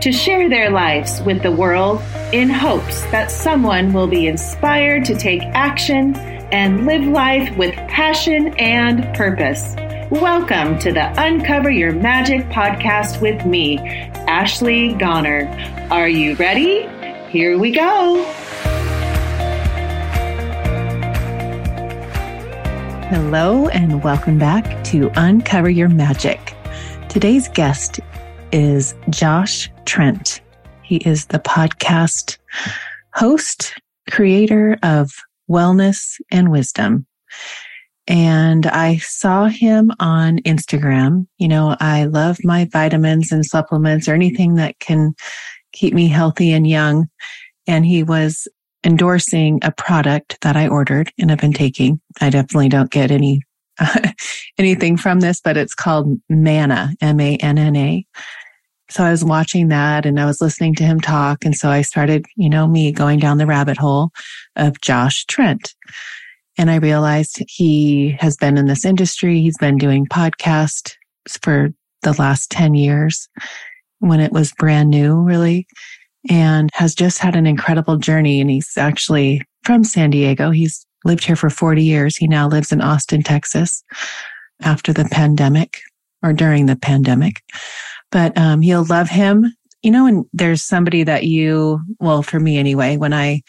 to share their lives with the world in hopes that someone will be inspired to take action and live life with passion and purpose. Welcome to the Uncover Your Magic podcast with me, Ashley Goner. Are you ready? Here we go. Hello, and welcome back to Uncover Your Magic. Today's guest is Josh Trent. He is the podcast host, creator of Wellness and Wisdom. And I saw him on Instagram. You know, I love my vitamins and supplements or anything that can keep me healthy and young. And he was endorsing a product that I ordered and have been taking. I definitely don't get any anything from this, but it's called Manna, M A N N A. So I was watching that and I was listening to him talk. And so I started, you know, me going down the rabbit hole of Josh Trent. And I realized he has been in this industry. He's been doing podcasts for the last 10 years when it was brand new, really and has just had an incredible journey. And he's actually from San Diego. He's lived here for 40 years. He now lives in Austin, Texas after the pandemic or during the pandemic. But um, you'll love him. You know, and there's somebody that you, well, for me anyway, when I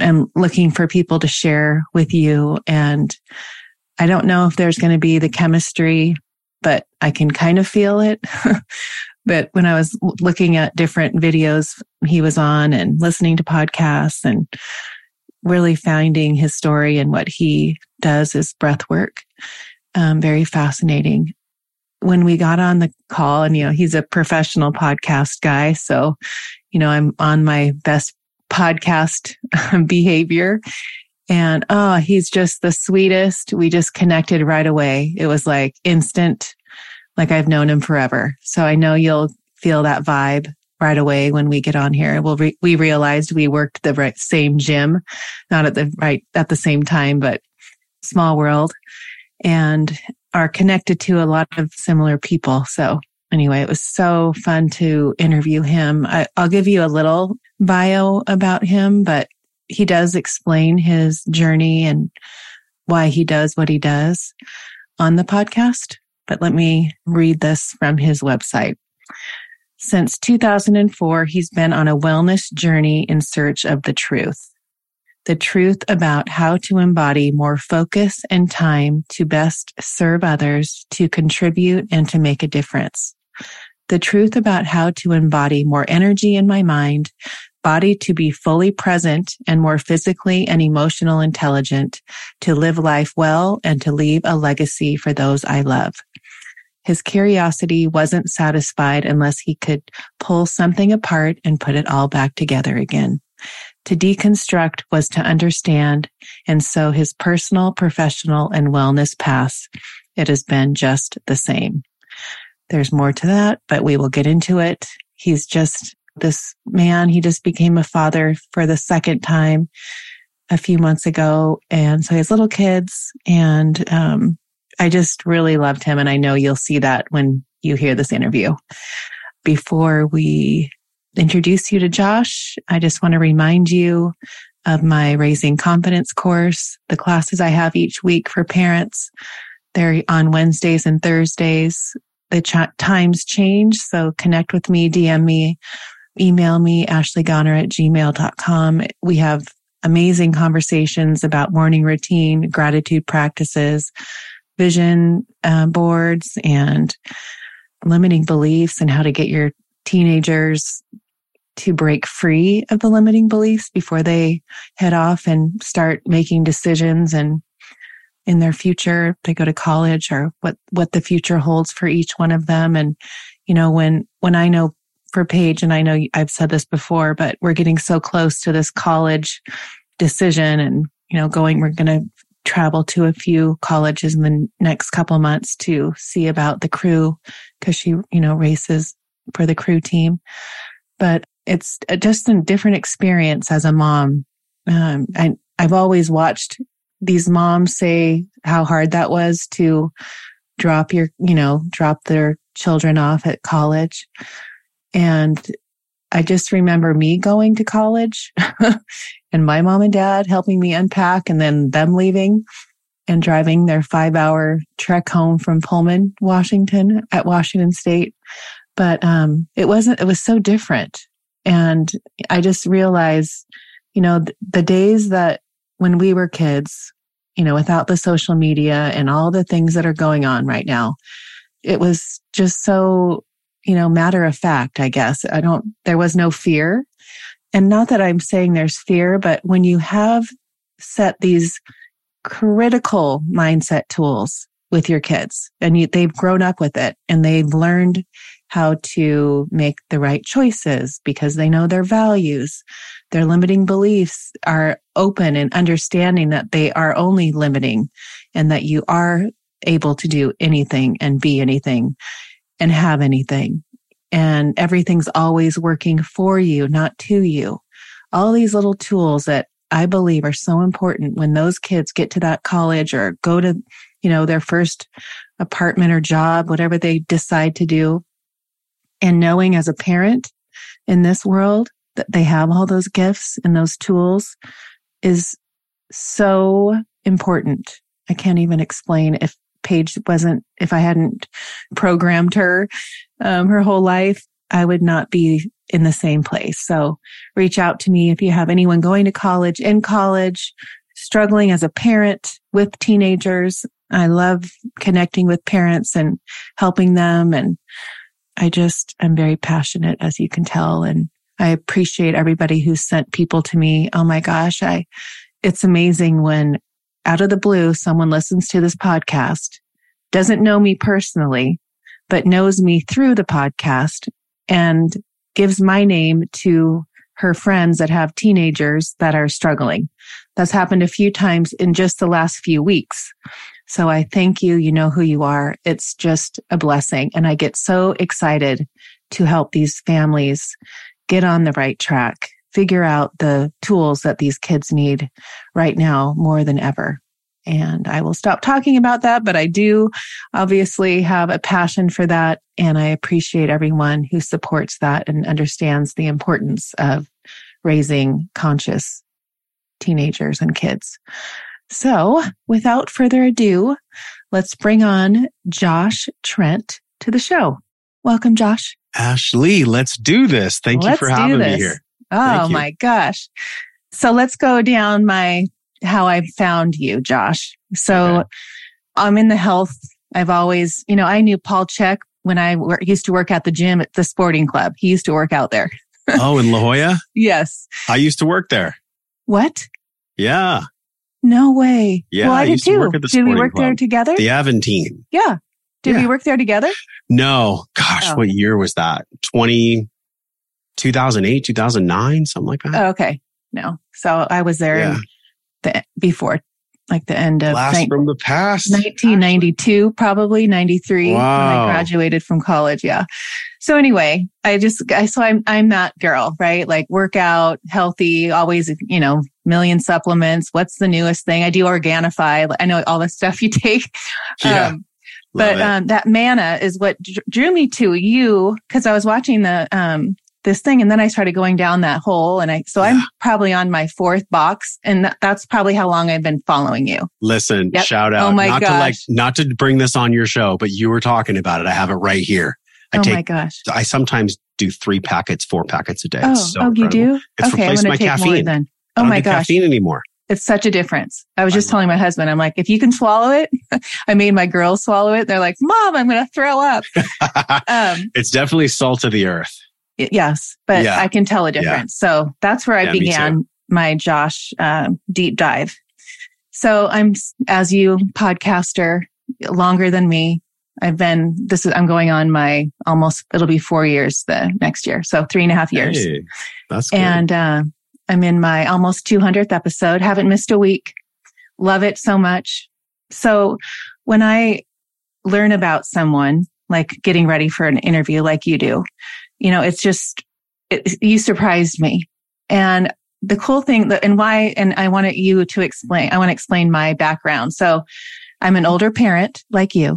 am looking for people to share with you, and I don't know if there's going to be the chemistry, but I can kind of feel it. But when I was looking at different videos he was on and listening to podcasts and really finding his story and what he does is breath work, um, very fascinating. When we got on the call and, you know, he's a professional podcast guy. So, you know, I'm on my best podcast behavior and oh, he's just the sweetest. We just connected right away. It was like instant like I've known him forever. So I know you'll feel that vibe right away when we get on here. We'll re- we realized we worked the right same gym, not at the right at the same time, but small world and are connected to a lot of similar people. So anyway, it was so fun to interview him. I, I'll give you a little bio about him, but he does explain his journey and why he does what he does on the podcast but let me read this from his website. Since 2004, he's been on a wellness journey in search of the truth. The truth about how to embody more focus and time to best serve others, to contribute and to make a difference. The truth about how to embody more energy in my mind, body to be fully present and more physically and emotional intelligent, to live life well and to leave a legacy for those I love. His curiosity wasn't satisfied unless he could pull something apart and put it all back together again. To deconstruct was to understand. And so his personal, professional, and wellness paths, it has been just the same. There's more to that, but we will get into it. He's just this man. He just became a father for the second time a few months ago. And so he has little kids and, um, I just really loved him. And I know you'll see that when you hear this interview. Before we introduce you to Josh, I just want to remind you of my Raising Confidence course, the classes I have each week for parents. They're on Wednesdays and Thursdays. The ch- times change. So connect with me, DM me, email me, ashleygoner at gmail.com. We have amazing conversations about morning routine, gratitude practices, vision uh, boards and limiting beliefs and how to get your teenagers to break free of the limiting beliefs before they head off and start making decisions and in their future. They go to college or what what the future holds for each one of them. And you know when when i know for Paige, and I know I've said this before, but we're getting so close to this college decision and, you know, going, we're going to travel to a few colleges in the next couple months to see about the crew because she, you know, races for the crew team. But it's just a different experience as a mom. Um, I've always watched these moms say how hard that was to drop your, you know, drop their children off at college. And I just remember me going to college and my mom and dad helping me unpack and then them leaving and driving their five hour trek home from Pullman, Washington at Washington State. But, um, it wasn't, it was so different. And I just realized, you know, th- the days that when we were kids, you know, without the social media and all the things that are going on right now, it was just so, you know, matter of fact, I guess. I don't, there was no fear. And not that I'm saying there's fear, but when you have set these critical mindset tools with your kids and you, they've grown up with it and they've learned how to make the right choices because they know their values. Their limiting beliefs are open and understanding that they are only limiting and that you are able to do anything and be anything and have anything. And everything's always working for you, not to you. All these little tools that I believe are so important when those kids get to that college or go to, you know, their first apartment or job, whatever they decide to do and knowing as a parent in this world that they have all those gifts and those tools is so important. I can't even explain if Paige wasn't, if I hadn't programmed her, um, her whole life, I would not be in the same place. So reach out to me if you have anyone going to college, in college, struggling as a parent with teenagers. I love connecting with parents and helping them and I just am very passionate, as you can tell. And I appreciate everybody who sent people to me. Oh my gosh. I, it's amazing when out of the blue, someone listens to this podcast, doesn't know me personally, but knows me through the podcast and gives my name to her friends that have teenagers that are struggling. That's happened a few times in just the last few weeks. So I thank you. You know who you are. It's just a blessing. And I get so excited to help these families get on the right track, figure out the tools that these kids need right now more than ever. And I will stop talking about that, but I do obviously have a passion for that. And I appreciate everyone who supports that and understands the importance of raising conscious teenagers and kids. So without further ado, let's bring on Josh Trent to the show. Welcome, Josh. Ashley, let's do this. Thank let's you for having me here. Oh my gosh. So let's go down my, how I found you, Josh. So okay. I'm in the health. I've always, you know, I knew Paul Chek when I used to work at the gym at the sporting club. He used to work out there. oh, in La Jolla? Yes. I used to work there. What? Yeah. No way. Yeah, well, I, I did too. To did we work club. there together? The Aventine. Yeah. Did yeah. we work there together? No. Gosh, oh. what year was that? 20, 2008, 2009, something like that. Oh, okay. No. So I was there yeah. the, before, like the end of Blast from the past. 1992, probably 93 wow. when I graduated from college. Yeah. So anyway, I just, I, so I'm, I'm that girl, right? Like workout, healthy, always, you know, million supplements. What's the newest thing? I do Organifi. I know all the stuff you take. Yeah. Um, but um, that manna is what drew me to you because I was watching the um, this thing and then I started going down that hole and I so yeah. I'm probably on my fourth box and th- that's probably how long I've been following you. Listen, yep. shout out. Oh my not gosh. to like not to bring this on your show, but you were talking about it. I have it right here. I oh take, my gosh. I sometimes do three packets, four packets a day. Oh, so oh you do? It's okay, I'm gonna my take caffeine. More then. Oh my gosh. caffeine anymore. It's such a difference. I was just telling my husband, I'm like, if you can swallow it, I made my girls swallow it. They're like, mom, I'm going to throw up. um, it's definitely salt of the earth. Yes, but yeah. I can tell a difference. Yeah. So that's where I yeah, began my Josh uh, deep dive. So I'm, as you podcaster, longer than me. I've been, this is, I'm going on my almost, it'll be four years the next year. So three and a half years. Hey, that's good. And, uh, I'm in my almost 200th episode. Haven't missed a week. Love it so much. So when I learn about someone, like getting ready for an interview like you do, you know, it's just, it, you surprised me. And the cool thing that, and why, and I wanted you to explain, I want to explain my background. So I'm an older parent like you.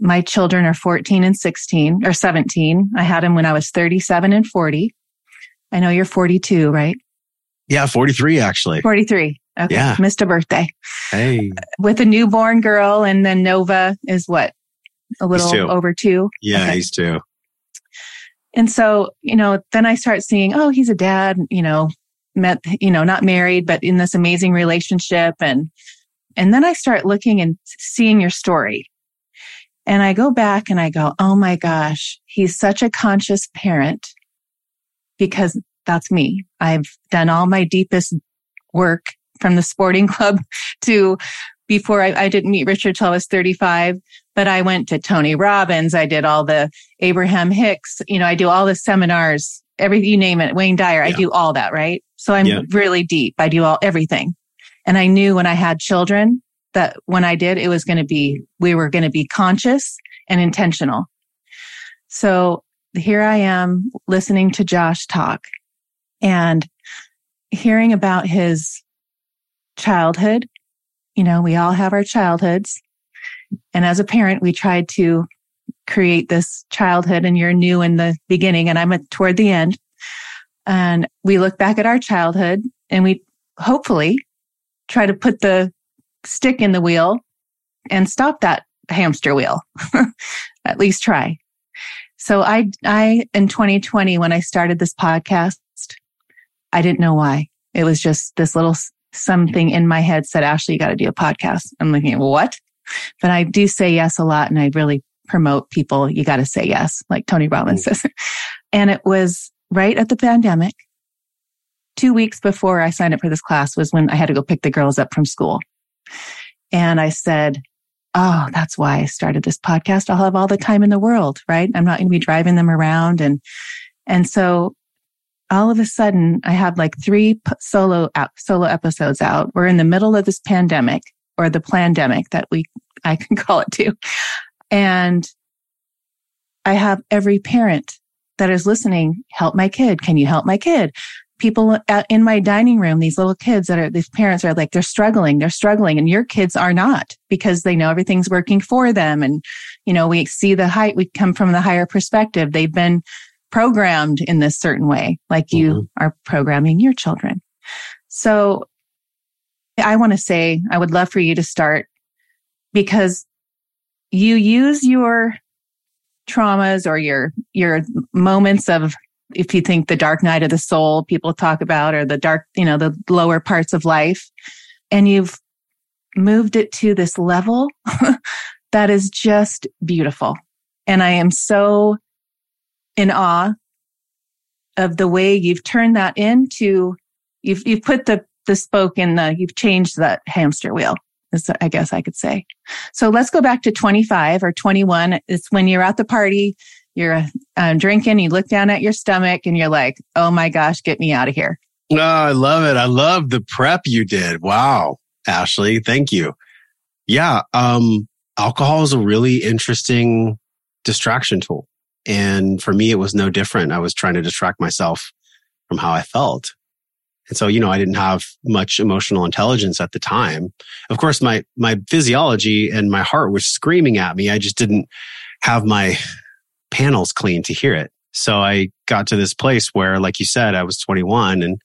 My children are 14 and 16 or 17. I had them when I was 37 and 40. I know you're 42, right? Yeah, 43 actually. 43. Okay. Yeah. Missed a birthday. Hey. With a newborn girl. And then Nova is what? A little over two. Yeah, okay. he's two. And so, you know, then I start seeing, oh, he's a dad, you know, met, you know, not married, but in this amazing relationship. And, and then I start looking and seeing your story. And I go back and I go, oh my gosh, he's such a conscious parent because that's me. I've done all my deepest work from the sporting club to before I, I didn't meet Richard till I was 35, but I went to Tony Robbins. I did all the Abraham Hicks, you know, I do all the seminars, every, you name it, Wayne Dyer. Yeah. I do all that, right? So I'm yeah. really deep. I do all everything. And I knew when I had children that when I did, it was going to be, we were going to be conscious and intentional. So here I am listening to Josh talk and hearing about his childhood. You know, we all have our childhoods. And as a parent, we tried to create this childhood and you're new in the beginning and I'm at, toward the end. And we look back at our childhood and we hopefully try to put the stick in the wheel and stop that hamster wheel. at least try. So I, I, in 2020, when I started this podcast, I didn't know why. It was just this little something in my head said, Ashley, you got to do a podcast. I'm looking at what? But I do say yes a lot and I really promote people. You got to say yes, like Tony Robbins mm. says. and it was right at the pandemic. Two weeks before I signed up for this class was when I had to go pick the girls up from school. And I said, Oh, that's why I started this podcast. I'll have all the time in the world, right? I'm not going to be driving them around. And, and so all of a sudden I have like three solo solo episodes out. We're in the middle of this pandemic or the pandemic that we I can call it too. And I have every parent that is listening help my kid. Can you help my kid? People in my dining room, these little kids that are, these parents are like, they're struggling, they're struggling and your kids are not because they know everything's working for them. And, you know, we see the height, we come from the higher perspective. They've been programmed in this certain way, like you mm-hmm. are programming your children. So I want to say, I would love for you to start because you use your traumas or your, your moments of, if you think the dark night of the soul people talk about or the dark, you know, the lower parts of life and you've moved it to this level that is just beautiful. And I am so in awe of the way you've turned that into you've you've put the the spoke in the you've changed that hamster wheel I guess I could say. So let's go back to 25 or 21. It's when you're at the party, you're um, drinking, you look down at your stomach and you're like, oh my gosh, get me out of here. Oh, I love it. I love the prep you did. Wow. Ashley, thank you. Yeah. Um, alcohol is a really interesting distraction tool. And for me, it was no different. I was trying to distract myself from how I felt. And so, you know, I didn't have much emotional intelligence at the time. Of course, my, my physiology and my heart was screaming at me. I just didn't have my panels clean to hear it. So I got to this place where, like you said, I was 21 and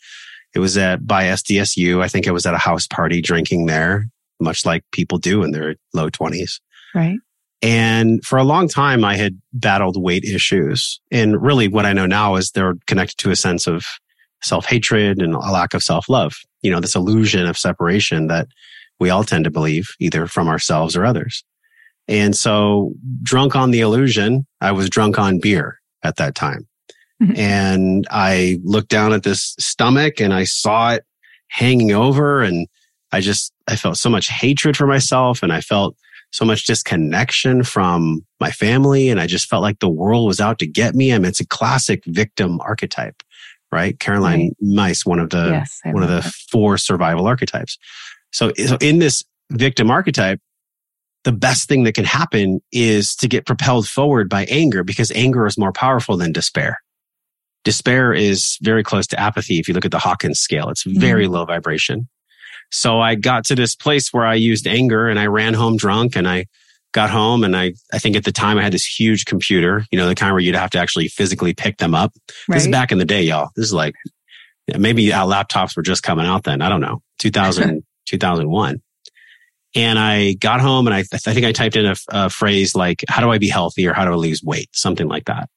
it was at by SDSU. I think I was at a house party drinking there, much like people do in their low 20s. Right. And for a long time, I had battled weight issues. And really what I know now is they're connected to a sense of self hatred and a lack of self love. You know, this illusion of separation that we all tend to believe either from ourselves or others. And so drunk on the illusion, I was drunk on beer at that time. Mm-hmm. And I looked down at this stomach and I saw it hanging over and I just, I felt so much hatred for myself and I felt so much disconnection from my family. And I just felt like the world was out to get me. I mean, it's a classic victim archetype, right? Caroline right. Myss, one of the, yes, one of the that. four survival archetypes. So, so in this victim archetype, the best thing that can happen is to get propelled forward by anger because anger is more powerful than despair. Despair is very close to apathy. If you look at the Hawkins scale, it's very mm-hmm. low vibration. So I got to this place where I used anger and I ran home drunk and I got home and I, I think at the time I had this huge computer, you know, the kind where you'd have to actually physically pick them up. Right. This is back in the day, y'all. This is like, maybe our laptops were just coming out then. I don't know. 2000, 2001. And I got home and I, I think I typed in a, a phrase like, how do I be healthy or how do I lose weight? Something like that.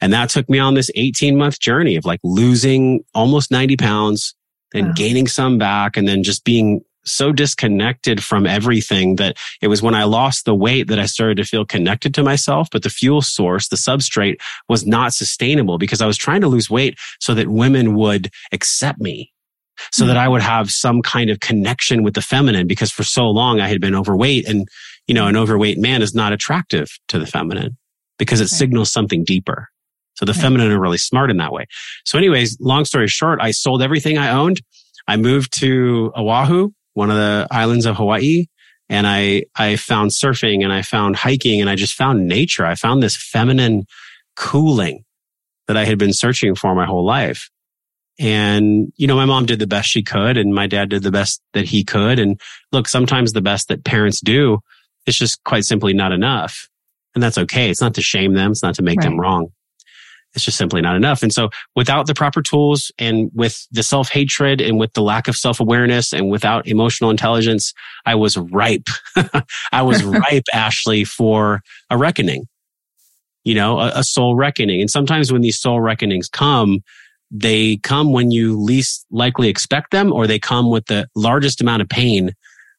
And that took me on this 18 month journey of like losing almost 90 pounds and wow. gaining some back and then just being so disconnected from everything that it was when I lost the weight that I started to feel connected to myself. But the fuel source, the substrate was not sustainable because I was trying to lose weight so that women would accept me. So mm-hmm. that I would have some kind of connection with the feminine because for so long I had been overweight and, you know, an overweight man is not attractive to the feminine because it signals something deeper. So the right. feminine are really smart in that way. So anyways, long story short, I sold everything I owned. I moved to Oahu, one of the islands of Hawaii. And I, I found surfing and I found hiking and I just found nature. I found this feminine cooling that I had been searching for my whole life. And, you know, my mom did the best she could and my dad did the best that he could. And look, sometimes the best that parents do is just quite simply not enough. And that's okay. It's not to shame them. It's not to make right. them wrong it's just simply not enough. And so without the proper tools and with the self hatred and with the lack of self awareness and without emotional intelligence, I was ripe. I was ripe, Ashley, for a reckoning, you know, a, a soul reckoning. And sometimes when these soul reckonings come, they come when you least likely expect them or they come with the largest amount of pain.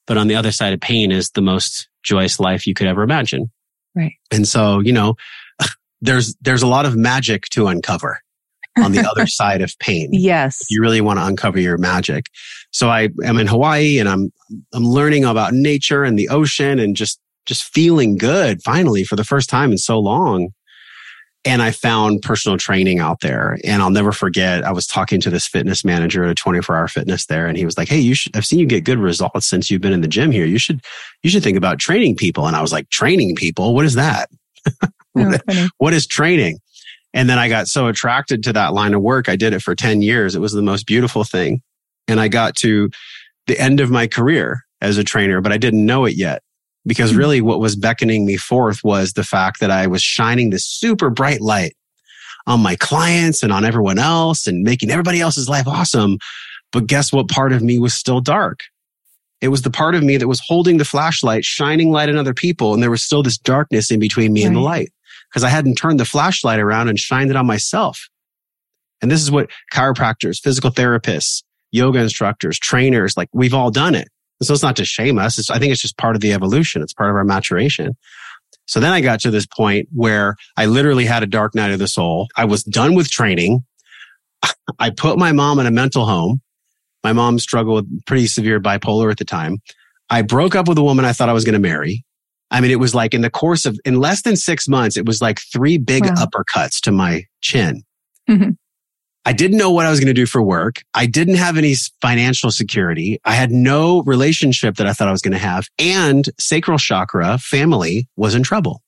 But on the other side of pain is the most joyous life you could ever imagine. Right. And so, you know, there's there's a lot of magic to uncover on the other side of pain. Yes. You really want to uncover your magic. So I am in Hawaii and I'm I'm learning about nature and the ocean and just just feeling good finally for the first time in so long. And I found personal training out there. And I'll never forget, I was talking to this fitness manager at a 24 hour fitness there. And he was like, Hey, you should, I've seen you get good results since you've been in the gym here. You should, you should think about training people. And I was like, training people? What is that? Oh, what is training? And then I got so attracted to that line of work. I did it for 10 years. It was the most beautiful thing. And I got to the end of my career as a trainer, but I didn't know it yet because mm-hmm. really what was beckoning me forth was the fact that I was shining this super bright light on my clients and on everyone else and making everybody else's life awesome. But guess what part of me was still dark? It was the part of me that was holding the flashlight, shining light on other people. And there was still this darkness in between me right. and the light because I hadn't turned the flashlight around and shined it on myself. And this is what chiropractors, physical therapists, yoga instructors, trainers, like we've all done it. And so it's not to shame us. It's, I think it's just part of the evolution. It's part of our maturation. So then I got to this point where I literally had a dark night of the soul. I was done with training. I put my mom in a mental home. My mom struggled with pretty severe bipolar at the time. I broke up with a woman I thought I was going to marry. I mean, it was like in the course of, in less than six months, it was like three big wow. uppercuts to my chin. Mm-hmm. I didn't know what I was going to do for work. I didn't have any financial security. I had no relationship that I thought I was going to have. And sacral chakra family was in trouble.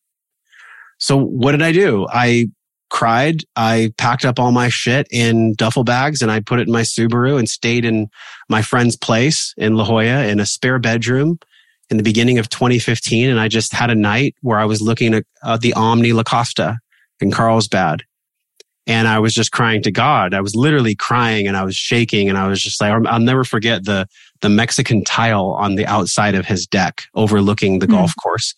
So what did I do? I cried. I packed up all my shit in duffel bags and I put it in my Subaru and stayed in my friend's place in La Jolla in a spare bedroom in the beginning of 2015. And I just had a night where I was looking at uh, the Omni La Costa in Carlsbad. And I was just crying to God. I was literally crying and I was shaking and I was just like, I'll never forget the, the Mexican tile on the outside of his deck overlooking the mm. golf course.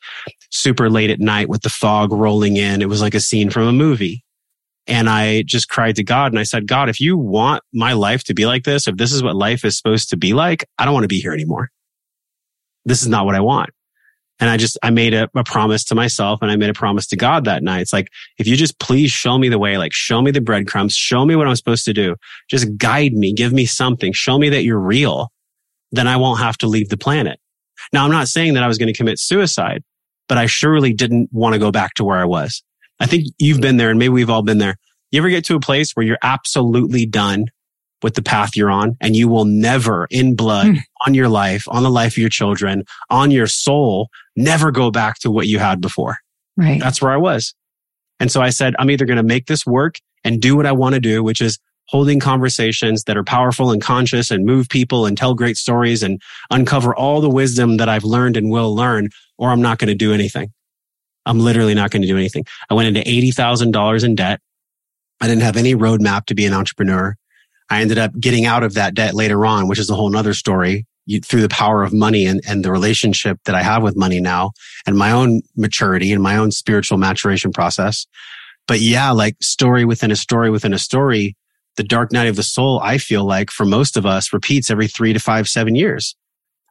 Super late at night with the fog rolling in. It was like a scene from a movie. And I just cried to God and I said, God, if you want my life to be like this, if this is what life is supposed to be like, I don't want to be here anymore this is not what I want. And I just, I made a, a, promise to myself and I made a promise to God that night. It's like, if you just please show me the way, like show me the breadcrumbs, show me what I'm supposed to do. Just guide me, give me something, show me that you're real. Then I won't have to leave the planet. Now, I'm not saying that I was going to commit suicide, but I surely didn't want to go back to where I was. I think you've been there and maybe we've all been there. You ever get to a place where you're absolutely done with the path you're on and you will never in blood mm. on your life, on the life of your children, on your soul, never go back to what you had before. Right. That's where I was. And so I said, I'm either going to make this work and do what I want to do, which is holding conversations that are powerful and conscious and move people and tell great stories and uncover all the wisdom that I've learned and will learn, or I'm not going to do anything. I'm literally not going to do anything. I went into $80,000 in debt. I didn't have any roadmap to be an entrepreneur. I ended up getting out of that debt later on, which is a whole nother story you, through the power of money and, and the relationship that I have with money now and my own maturity and my own spiritual maturation process. But yeah, like story within a story within a story, the dark night of the soul, I feel like for most of us repeats every three to five, seven years.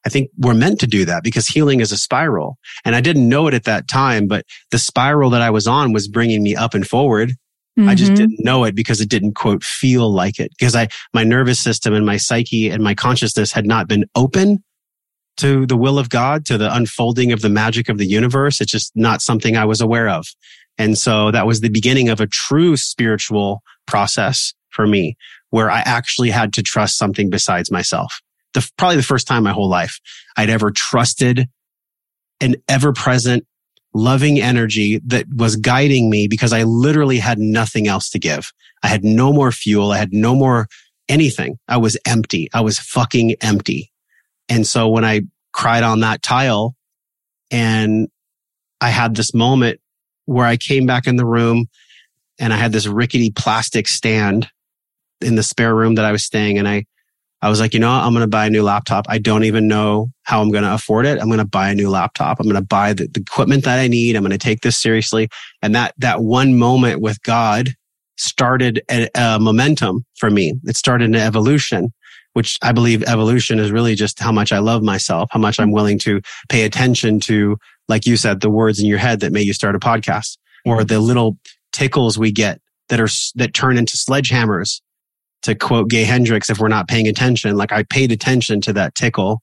I think we're meant to do that because healing is a spiral. And I didn't know it at that time, but the spiral that I was on was bringing me up and forward. Mm-hmm. I just mm-hmm. didn't know it because it didn't quote feel like it because I, my nervous system and my psyche and my consciousness had not been open to the will of God, to the unfolding of the magic of the universe. It's just not something I was aware of. And so that was the beginning of a true spiritual process for me where I actually had to trust something besides myself. The, probably the first time my whole life I'd ever trusted an ever present loving energy that was guiding me because I literally had nothing else to give. I had no more fuel. I had no more anything. I was empty. I was fucking empty. And so when I cried on that tile and I had this moment where I came back in the room and I had this rickety plastic stand in the spare room that I was staying and I I was like, you know, what? I'm going to buy a new laptop. I don't even know how I'm going to afford it. I'm going to buy a new laptop. I'm going to buy the, the equipment that I need. I'm going to take this seriously. And that, that one moment with God started a, a momentum for me. It started an evolution, which I believe evolution is really just how much I love myself, how much I'm willing to pay attention to, like you said, the words in your head that made you start a podcast or the little tickles we get that are, that turn into sledgehammers to quote Gay Hendricks, if we're not paying attention, like I paid attention to that tickle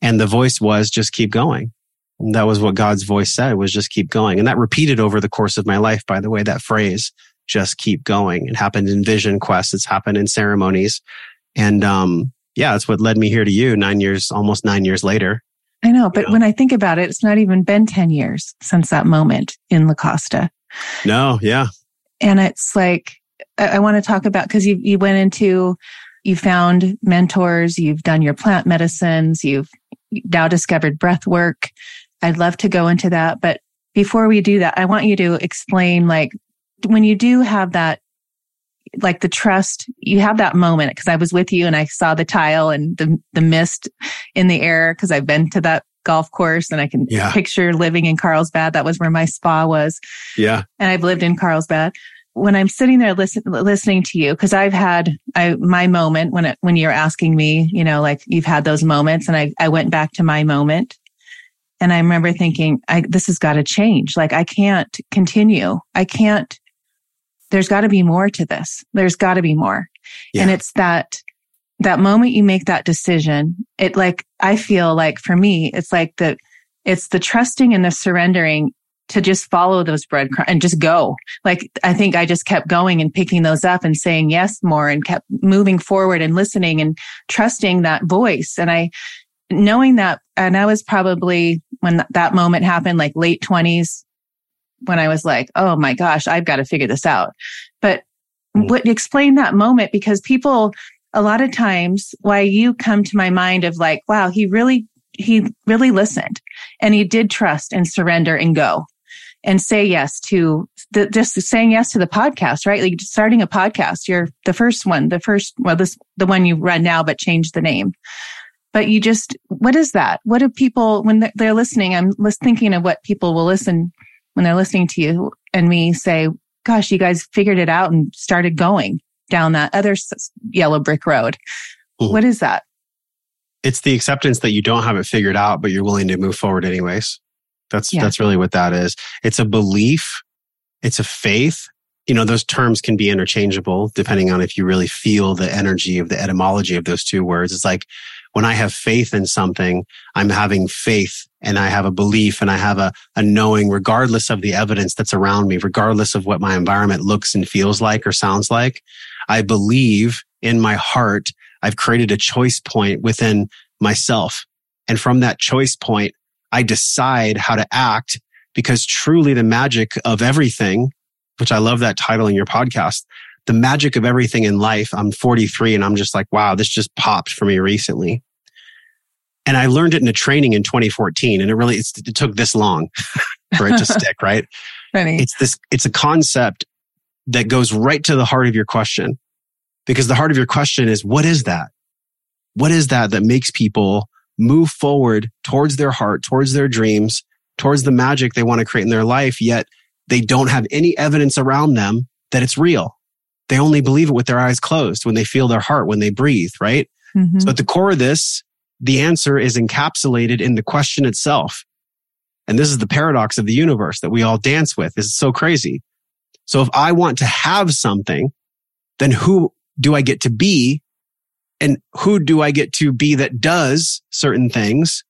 and the voice was just keep going. And that was what God's voice said was just keep going. And that repeated over the course of my life, by the way, that phrase, just keep going. It happened in vision quests. It's happened in ceremonies. And, um, yeah, that's what led me here to you nine years, almost nine years later. I know, but you know? when I think about it, it's not even been 10 years since that moment in La Costa. No, yeah. And it's like, I want to talk about because you you went into you found mentors, you've done your plant medicines, you've now discovered breath work. I'd love to go into that, but before we do that, I want you to explain like when you do have that like the trust, you have that moment because I was with you and I saw the tile and the the mist in the air because I've been to that golf course and I can yeah. picture living in Carlsbad. That was where my spa was. Yeah. And I've lived in Carlsbad when I'm sitting there listen, listening to you, because I've had I, my moment when it, when you're asking me, you know, like you've had those moments, and I I went back to my moment, and I remember thinking, I this has got to change. Like I can't continue. I can't. There's got to be more to this. There's got to be more, yeah. and it's that that moment you make that decision. It like I feel like for me, it's like the it's the trusting and the surrendering to just follow those breadcrumbs and just go. Like I think I just kept going and picking those up and saying yes more and kept moving forward and listening and trusting that voice. And I, knowing that, and I was probably when that moment happened, like late twenties, when I was like, oh my gosh, I've got to figure this out. But mm. what explain that moment because people, a lot of times why you come to my mind of like, wow, he really he really listened and he did trust and surrender and go and say yes to the, just saying yes to the podcast, right? Like starting a podcast. You're the first one, the first, well, this, the one you run now, but change the name. But you just, what is that? What do people, when they're listening, I'm thinking of what people will listen when they're listening to you and me say, gosh, you guys figured it out and started going down that other yellow brick road. What is that? It's the acceptance that you don't have it figured out, but you're willing to move forward anyways. That's yeah. that's really what that is. It's a belief. It's a faith. You know, those terms can be interchangeable depending on if you really feel the energy of the etymology of those two words. It's like When I have faith in something, I'm having faith and I have a belief and I have a, a knowing regardless of the evidence that's around me, regardless of what my environment looks and feels like or sounds like. I believe in my heart. I've created a choice point within myself. And from that choice point, I decide how to act because truly the magic of everything, which I love that title in your podcast, the magic of everything in life. I'm 43 and I'm just like, wow, this just popped for me recently. And I learned it in a training in 2014 and it really, it took this long for it to stick, right? Funny. It's this, it's a concept that goes right to the heart of your question because the heart of your question is, what is that? What is that that makes people move forward towards their heart, towards their dreams, towards the magic they want to create in their life, yet they don't have any evidence around them that it's real. They only believe it with their eyes closed when they feel their heart, when they breathe, right? Mm-hmm. So at the core of this, the answer is encapsulated in the question itself. And this is the paradox of the universe that we all dance with. This is so crazy. So if I want to have something, then who do I get to be? And who do I get to be that does certain things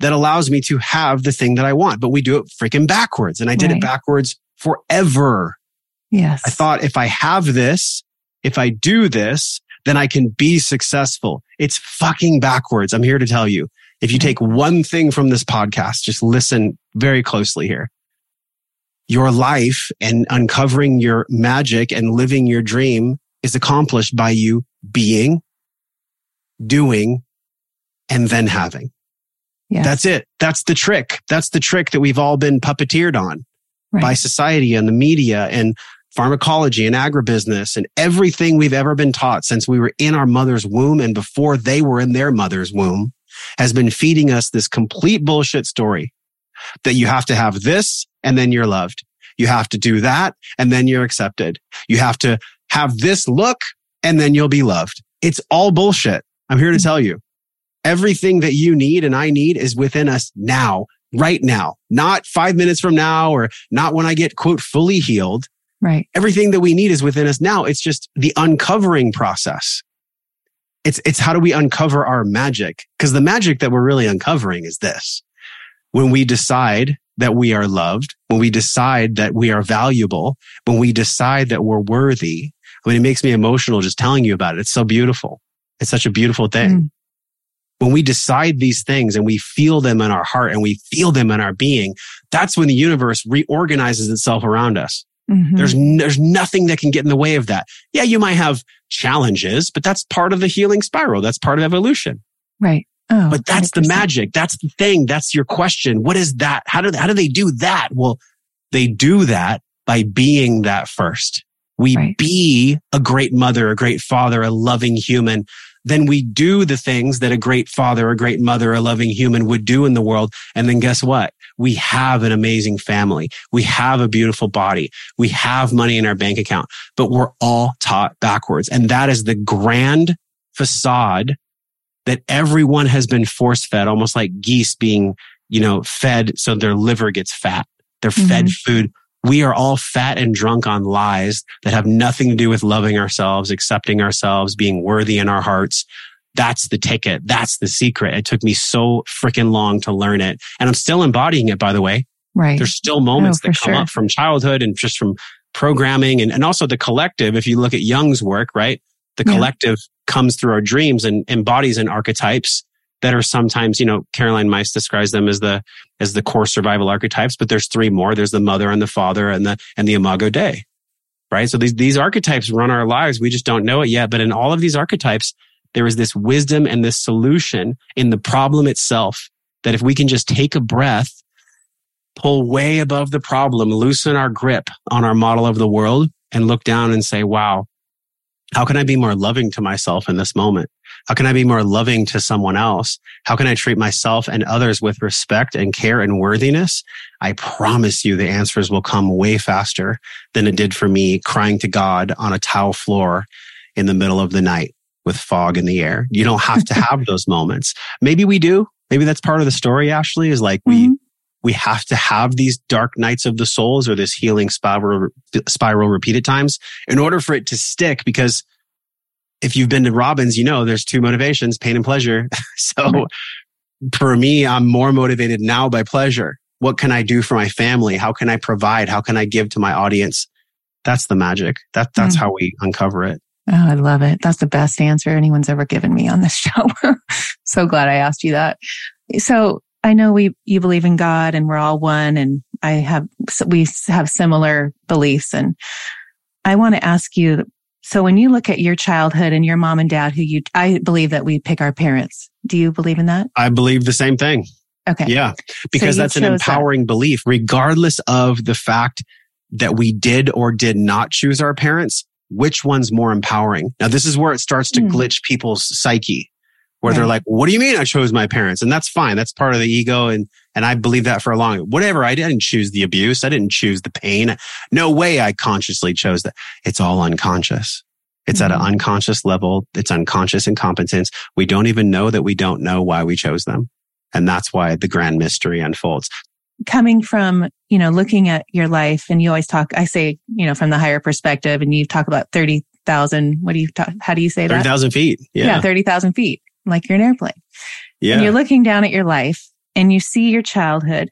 that allows me to have the thing that I want? But we do it freaking backwards. And I did right. it backwards forever. Yes. I thought if I have this, if I do this, then I can be successful. It's fucking backwards. I'm here to tell you. If you take one thing from this podcast, just listen very closely here. Your life and uncovering your magic and living your dream is accomplished by you being, doing, and then having. Yes. That's it. That's the trick. That's the trick that we've all been puppeteered on right. by society and the media and pharmacology and agribusiness and everything we've ever been taught since we were in our mother's womb and before they were in their mother's womb has been feeding us this complete bullshit story that you have to have this and then you're loved. You have to do that and then you're accepted. You have to have this look and then you'll be loved. It's all bullshit. I'm here to mm-hmm. tell you. Everything that you need and I need is within us now, right now, not five minutes from now or not when I get quote fully healed. Right. Everything that we need is within us now. It's just the uncovering process. It's, it's how do we uncover our magic? Because the magic that we're really uncovering is this. When we decide that we are loved, when we decide that we are valuable, when we decide that we're worthy, I mean, it makes me emotional just telling you about it. It's so beautiful. It's such a beautiful thing. Mm. When we decide these things and we feel them in our heart and we feel them in our being, that's when the universe reorganizes itself around us. Mm-hmm. There's, there's nothing that can get in the way of that. Yeah, you might have challenges, but that's part of the healing spiral. That's part of evolution. Right. Oh, but that's 100%. the magic. That's the thing. That's your question. What is that? How do, how do they do that? Well, they do that by being that first. We right. be a great mother, a great father, a loving human. Then we do the things that a great father, a great mother, a loving human would do in the world. And then guess what? we have an amazing family. We have a beautiful body. We have money in our bank account, but we're all taught backwards. And that is the grand facade that everyone has been force fed, almost like geese being, you know, fed so their liver gets fat. They're mm-hmm. fed food. We are all fat and drunk on lies that have nothing to do with loving ourselves, accepting ourselves, being worthy in our hearts, that's the ticket. That's the secret. It took me so freaking long to learn it. And I'm still embodying it, by the way. Right. There's still moments oh, that come sure. up from childhood and just from programming and, and also the collective. If you look at Jung's work, right? The yeah. collective comes through our dreams and embodies in archetypes that are sometimes, you know, Caroline Myss describes them as the, as the core survival archetypes, but there's three more. There's the mother and the father and the, and the imago Dei. Right. So these, these archetypes run our lives. We just don't know it yet. But in all of these archetypes, there is this wisdom and this solution in the problem itself that if we can just take a breath, pull way above the problem, loosen our grip on our model of the world and look down and say, wow, how can I be more loving to myself in this moment? How can I be more loving to someone else? How can I treat myself and others with respect and care and worthiness? I promise you the answers will come way faster than it did for me crying to God on a tile floor in the middle of the night with fog in the air. You don't have to have those moments. Maybe we do. Maybe that's part of the story, Ashley, is like we, mm-hmm. we have to have these dark nights of the souls or this healing spiral, spiral repeated times in order for it to stick because if you've been to Robbins, you know there's two motivations, pain and pleasure. so for me, I'm more motivated now by pleasure. What can I do for my family? How can I provide? How can I give to my audience? That's the magic. That that's mm. how we uncover it. Oh, I love it. That's the best answer anyone's ever given me on this show. so glad I asked you that. So I know we, you believe in God and we're all one and I have, we have similar beliefs. And I want to ask you, so when you look at your childhood and your mom and dad, who you, I believe that we pick our parents. Do you believe in that? I believe the same thing. Okay. Yeah. Because so that's an empowering that. belief, regardless of the fact that we did or did not choose our parents. Which one's more empowering? Now, this is where it starts to mm. glitch people's psyche where right. they're like, what do you mean I chose my parents? And that's fine. That's part of the ego. And, and I believe that for a long, whatever. I didn't choose the abuse. I didn't choose the pain. No way I consciously chose that. It's all unconscious. It's mm-hmm. at an mm-hmm. unconscious level. It's unconscious incompetence. We don't even know that we don't know why we chose them. And that's why the grand mystery unfolds. Coming from, you know, looking at your life and you always talk, I say, you know, from the higher perspective and you talk about 30,000, what do you talk, how do you say that? 30,000 feet. Yeah. yeah 30,000 feet like you're an airplane. Yeah. And you're looking down at your life and you see your childhood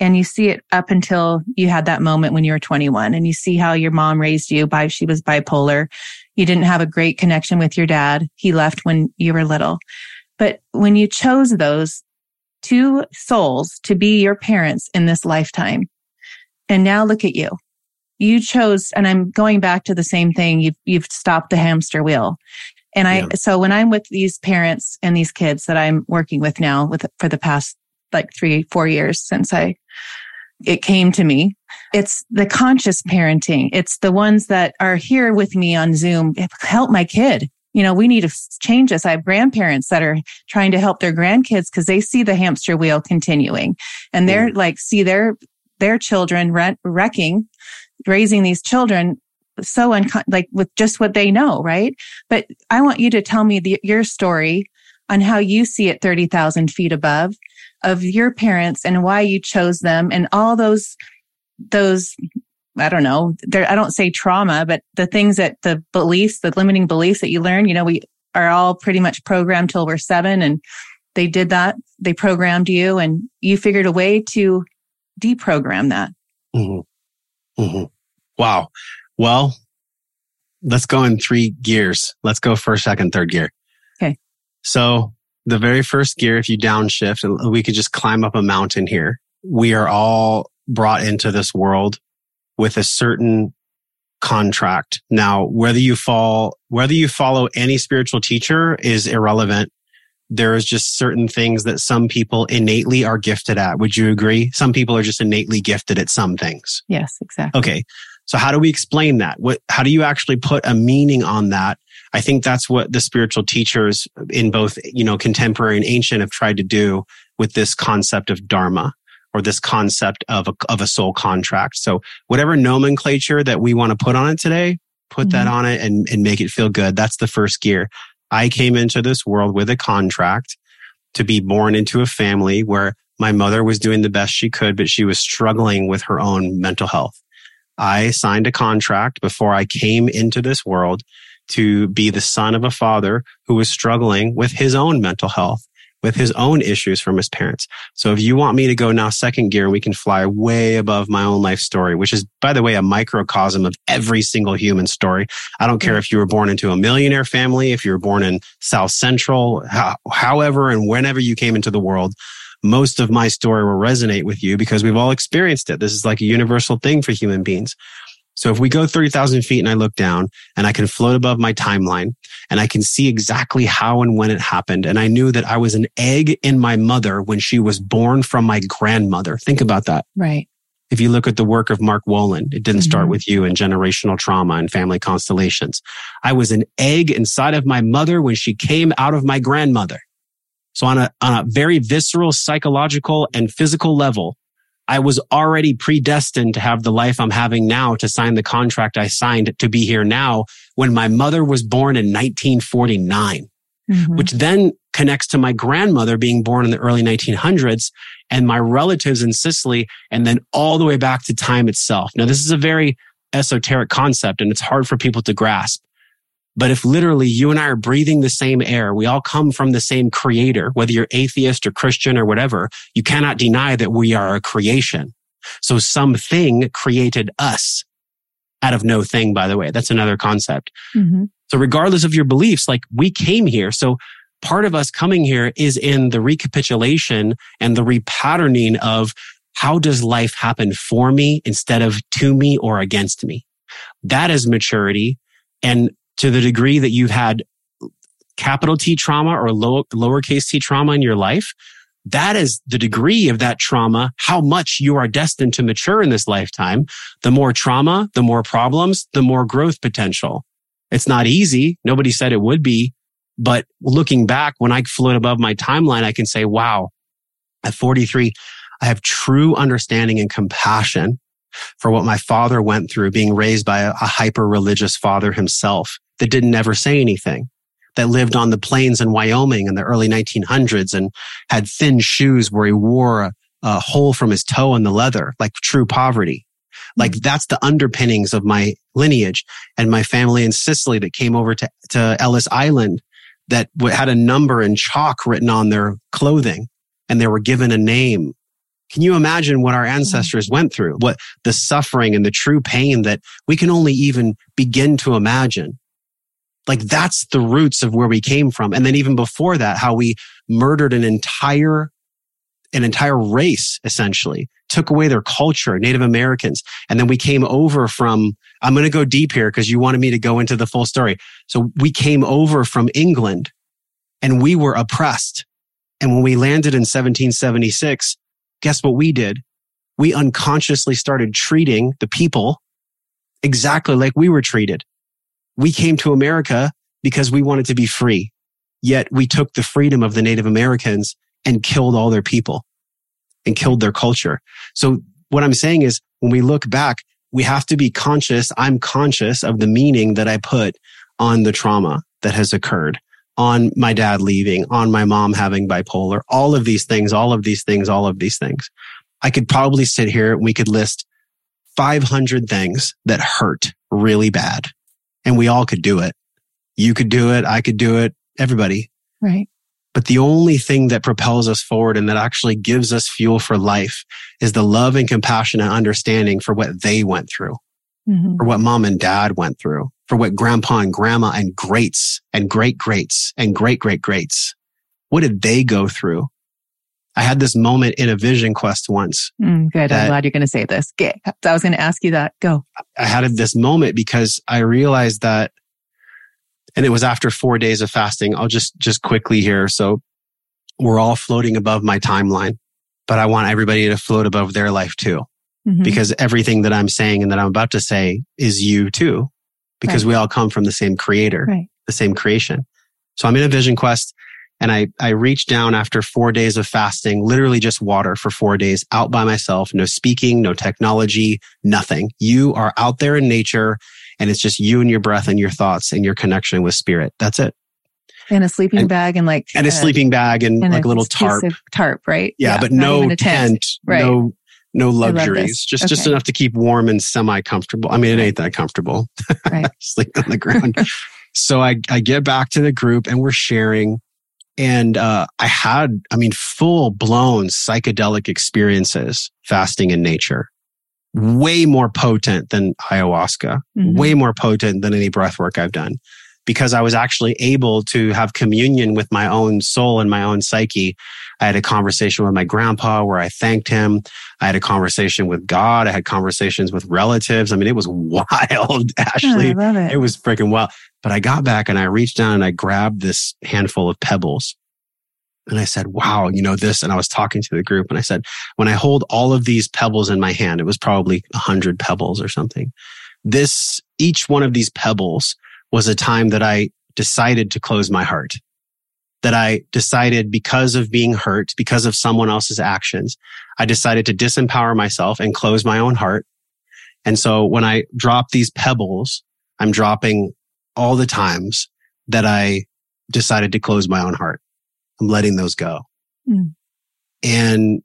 and you see it up until you had that moment when you were 21 and you see how your mom raised you by she was bipolar. You didn't have a great connection with your dad. He left when you were little. But when you chose those two souls to be your parents in this lifetime and now look at you. You chose and i'm going back to the same thing. You've you've stopped the hamster wheel and I, yeah. so when I'm with these parents and these kids that I'm working with now with for the past like three, four years since I, it came to me. It's the conscious parenting. It's the ones that are here with me on Zoom. Help my kid. You know, we need to change this. I have grandparents that are trying to help their grandkids because they see the hamster wheel continuing and they're mm. like, see their, their children wrecking, raising these children so uncon- like with just what they know, right? But I want you to tell me the, your story on how you see it 30,000 feet above of your parents and why you chose them and all those, those, I don't know, I don't say trauma, but the things that the beliefs, the limiting beliefs that you learn, you know, we are all pretty much programmed till we're seven and they did that. They programmed you and you figured a way to deprogram that. Mm-hmm. Mm-hmm. Wow. Well, let's go in three gears. Let's go first, second, third gear. Okay. So the very first gear, if you downshift, and we could just climb up a mountain here. We are all brought into this world with a certain contract. Now, whether you fall, whether you follow any spiritual teacher is irrelevant. There is just certain things that some people innately are gifted at. Would you agree? Some people are just innately gifted at some things. Yes, exactly. Okay. So how do we explain that? What, how do you actually put a meaning on that? I think that's what the spiritual teachers in both, you know, contemporary and ancient have tried to do with this concept of dharma or this concept of a, of a soul contract. So whatever nomenclature that we want to put on it today, put mm-hmm. that on it and, and make it feel good. That's the first gear. I came into this world with a contract to be born into a family where my mother was doing the best she could, but she was struggling with her own mental health. I signed a contract before I came into this world to be the son of a father who was struggling with his own mental health, with his own issues from his parents. So if you want me to go now second gear, we can fly way above my own life story, which is, by the way, a microcosm of every single human story. I don't care if you were born into a millionaire family, if you were born in South Central, however and whenever you came into the world most of my story will resonate with you because we've all experienced it. This is like a universal thing for human beings. So if we go 30,000 feet and I look down and I can float above my timeline and I can see exactly how and when it happened. And I knew that I was an egg in my mother when she was born from my grandmother. Think about that. Right. If you look at the work of Mark Wolynn, it didn't mm-hmm. start with you and generational trauma and family constellations. I was an egg inside of my mother when she came out of my grandmother. So on a, on a very visceral, psychological and physical level, I was already predestined to have the life I'm having now to sign the contract I signed to be here now when my mother was born in 1949, mm-hmm. which then connects to my grandmother being born in the early 1900s and my relatives in Sicily and then all the way back to time itself. Now, this is a very esoteric concept and it's hard for people to grasp. But if literally you and I are breathing the same air, we all come from the same creator, whether you're atheist or Christian or whatever, you cannot deny that we are a creation. So something created us out of no thing, by the way. That's another concept. Mm-hmm. So regardless of your beliefs, like we came here. So part of us coming here is in the recapitulation and the repatterning of how does life happen for me instead of to me or against me? That is maturity. And to the degree that you've had capital T trauma or low, lowercase t trauma in your life, that is the degree of that trauma, how much you are destined to mature in this lifetime. The more trauma, the more problems, the more growth potential. It's not easy. Nobody said it would be. But looking back, when I float above my timeline, I can say, wow, at 43, I have true understanding and compassion for what my father went through being raised by a, a hyper religious father himself that didn't ever say anything that lived on the plains in Wyoming in the early 1900s and had thin shoes where he wore a, a hole from his toe in the leather, like true poverty. Like mm. that's the underpinnings of my lineage and my family in Sicily that came over to, to Ellis Island that had a number in chalk written on their clothing and they were given a name. Can you imagine what our ancestors went through? What the suffering and the true pain that we can only even begin to imagine. Like that's the roots of where we came from. And then even before that, how we murdered an entire, an entire race essentially, took away their culture, Native Americans. And then we came over from, I'm going to go deep here because you wanted me to go into the full story. So we came over from England and we were oppressed. And when we landed in 1776, guess what we did? We unconsciously started treating the people exactly like we were treated we came to America because we wanted to be free. Yet we took the freedom of the Native Americans and killed all their people and killed their culture. So what I'm saying is when we look back, we have to be conscious. I'm conscious of the meaning that I put on the trauma that has occurred, on my dad leaving, on my mom having bipolar, all of these things, all of these things, all of these things. I could probably sit here and we could list 500 things that hurt really bad and we all could do it. You could do it. I could do it. Everybody. Right. But the only thing that propels us forward and that actually gives us fuel for life is the love and compassion and understanding for what they went through, mm-hmm. for what mom and dad went through, for what grandpa and grandma and greats and great greats and great great greats. What did they go through? I had this moment in a vision quest once. Mm, good. I'm glad you're going to say this. Get, I was going to ask you that. Go. I had this moment because I realized that, and it was after four days of fasting. I'll just, just quickly here. So we're all floating above my timeline, but I want everybody to float above their life too. Mm-hmm. Because everything that I'm saying and that I'm about to say is you too, because right. we all come from the same creator, right. the same creation. So I'm in a vision quest and I, I reached down after four days of fasting, literally just water for four days out by myself, no speaking, no technology, nothing. You are out there in nature and it's just you and your breath and your thoughts and your connection with spirit. That's it. And a sleeping and, bag and like and a, a sleeping bag and, and like a little tarp. Tarp, right? Yeah, yeah but no tent, tent right. no no luxuries, just okay. just enough to keep warm and semi comfortable. I mean, it ain't that comfortable. Right. Sleep on the ground. so I I get back to the group and we're sharing and uh, I had, I mean, full blown psychedelic experiences fasting in nature, way more potent than ayahuasca, mm-hmm. way more potent than any breath work I've done because I was actually able to have communion with my own soul and my own psyche. I had a conversation with my grandpa where I thanked him. I had a conversation with God. I had conversations with relatives. I mean, it was wild, Ashley. Oh, it. it was freaking wild. But I got back and I reached down and I grabbed this handful of pebbles. And I said, wow, you know, this. And I was talking to the group and I said, when I hold all of these pebbles in my hand, it was probably a hundred pebbles or something. This, each one of these pebbles was a time that I decided to close my heart. That I decided because of being hurt, because of someone else's actions, I decided to disempower myself and close my own heart. And so when I drop these pebbles, I'm dropping all the times that I decided to close my own heart. I'm letting those go. Mm. And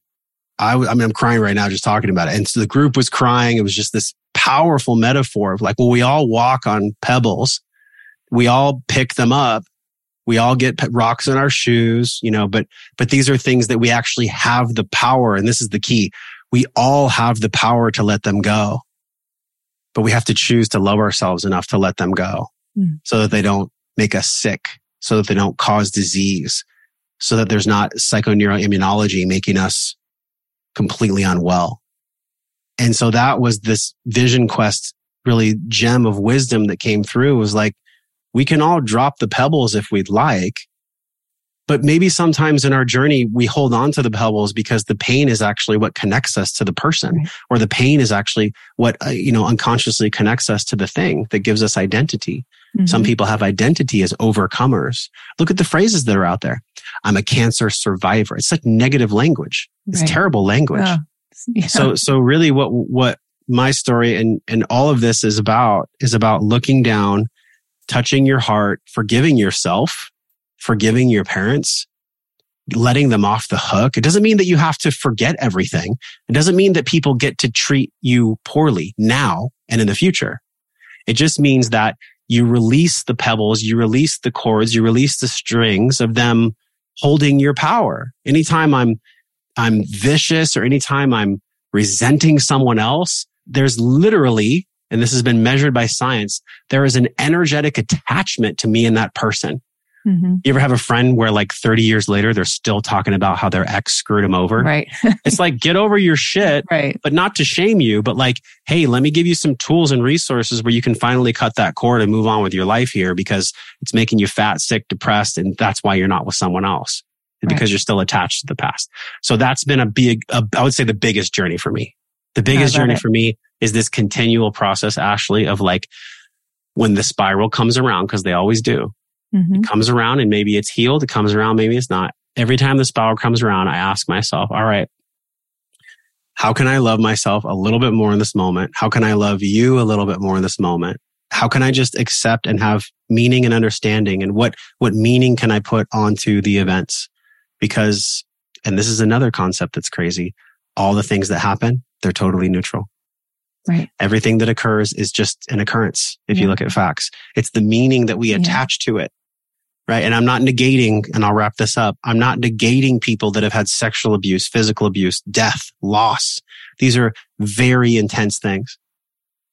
I, I mean, I'm crying right now just talking about it. And so the group was crying. It was just this powerful metaphor of like, well, we all walk on pebbles We all pick them up. We all get rocks in our shoes, you know, but, but these are things that we actually have the power. And this is the key. We all have the power to let them go, but we have to choose to love ourselves enough to let them go mm. so that they don't make us sick, so that they don't cause disease, so that there's not psychoneuroimmunology making us completely unwell. And so that was this vision quest really gem of wisdom that came through was like, we can all drop the pebbles if we'd like. But maybe sometimes in our journey, we hold on to the pebbles because the pain is actually what connects us to the person right. or the pain is actually what, uh, you know, unconsciously connects us to the thing that gives us identity. Mm-hmm. Some people have identity as overcomers. Look at the phrases that are out there. I'm a cancer survivor. It's like negative language. It's right. terrible language. Oh, yeah. So, so really what, what my story and, and all of this is about is about looking down, touching your heart, forgiving yourself, forgiving your parents, letting them off the hook. It doesn't mean that you have to forget everything. It doesn't mean that people get to treat you poorly now and in the future. It just means that you release the pebbles, you release the cords, you release the strings of them holding your power. Anytime I'm, I'm vicious or anytime I'm resenting someone else, there's literally, and this has been measured by science, there is an energetic attachment to me and that person. Mm-hmm. You ever have a friend where like 30 years later, they're still talking about how their ex screwed them over? Right. it's like, get over your shit, right. but not to shame you, but like, hey, let me give you some tools and resources where you can finally cut that cord and move on with your life here because it's making you fat, sick, depressed. And that's why you're not with someone else because right. you're still attached to the past. So that's been a big, a, I would say the biggest journey for me. The biggest journey it. for me is this continual process, Ashley, of like when the spiral comes around, because they always do. Mm-hmm. It comes around and maybe it's healed. It comes around, maybe it's not. Every time the spiral comes around, I ask myself, all right, how can I love myself a little bit more in this moment? How can I love you a little bit more in this moment? How can I just accept and have meaning and understanding? And what, what meaning can I put onto the events? Because, and this is another concept that's crazy. All the things that happen, they're totally neutral. Right. Everything that occurs is just an occurrence. If yeah. you look at facts, it's the meaning that we attach to it. Right. And I'm not negating, and I'll wrap this up. I'm not negating people that have had sexual abuse, physical abuse, death, loss. These are very intense things.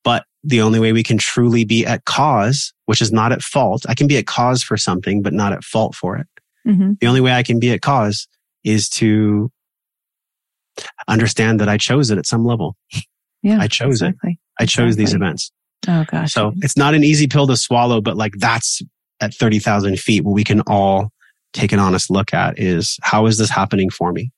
But the only way we can truly be at cause, which is not at fault, I can be at cause for something, but not at fault for it. Mm-hmm. The only way I can be at cause is to understand that I chose it at some level. Yeah. I chose exactly. it. I chose exactly. these events. Oh gosh. So it's not an easy pill to swallow, but like that's at 30,000 feet what we can all take an honest look at is how is this happening for me?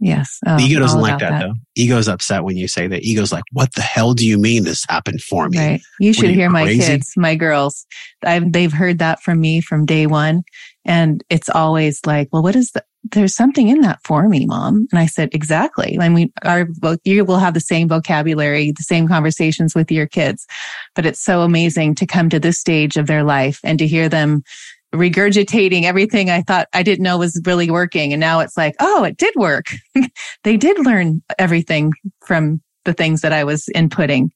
Yes. Oh, the ego doesn't like that, that, though. Ego's upset when you say that. Ego's like, what the hell do you mean this happened for me? Right. You should you hear crazy? my kids, my girls. I've, they've heard that from me from day one. And it's always like, well, what is the, there's something in that for me, mom. And I said, exactly. I mean, our, you will have the same vocabulary, the same conversations with your kids, but it's so amazing to come to this stage of their life and to hear them regurgitating everything I thought I didn't know was really working. And now it's like, oh, it did work. they did learn everything from the things that I was inputting.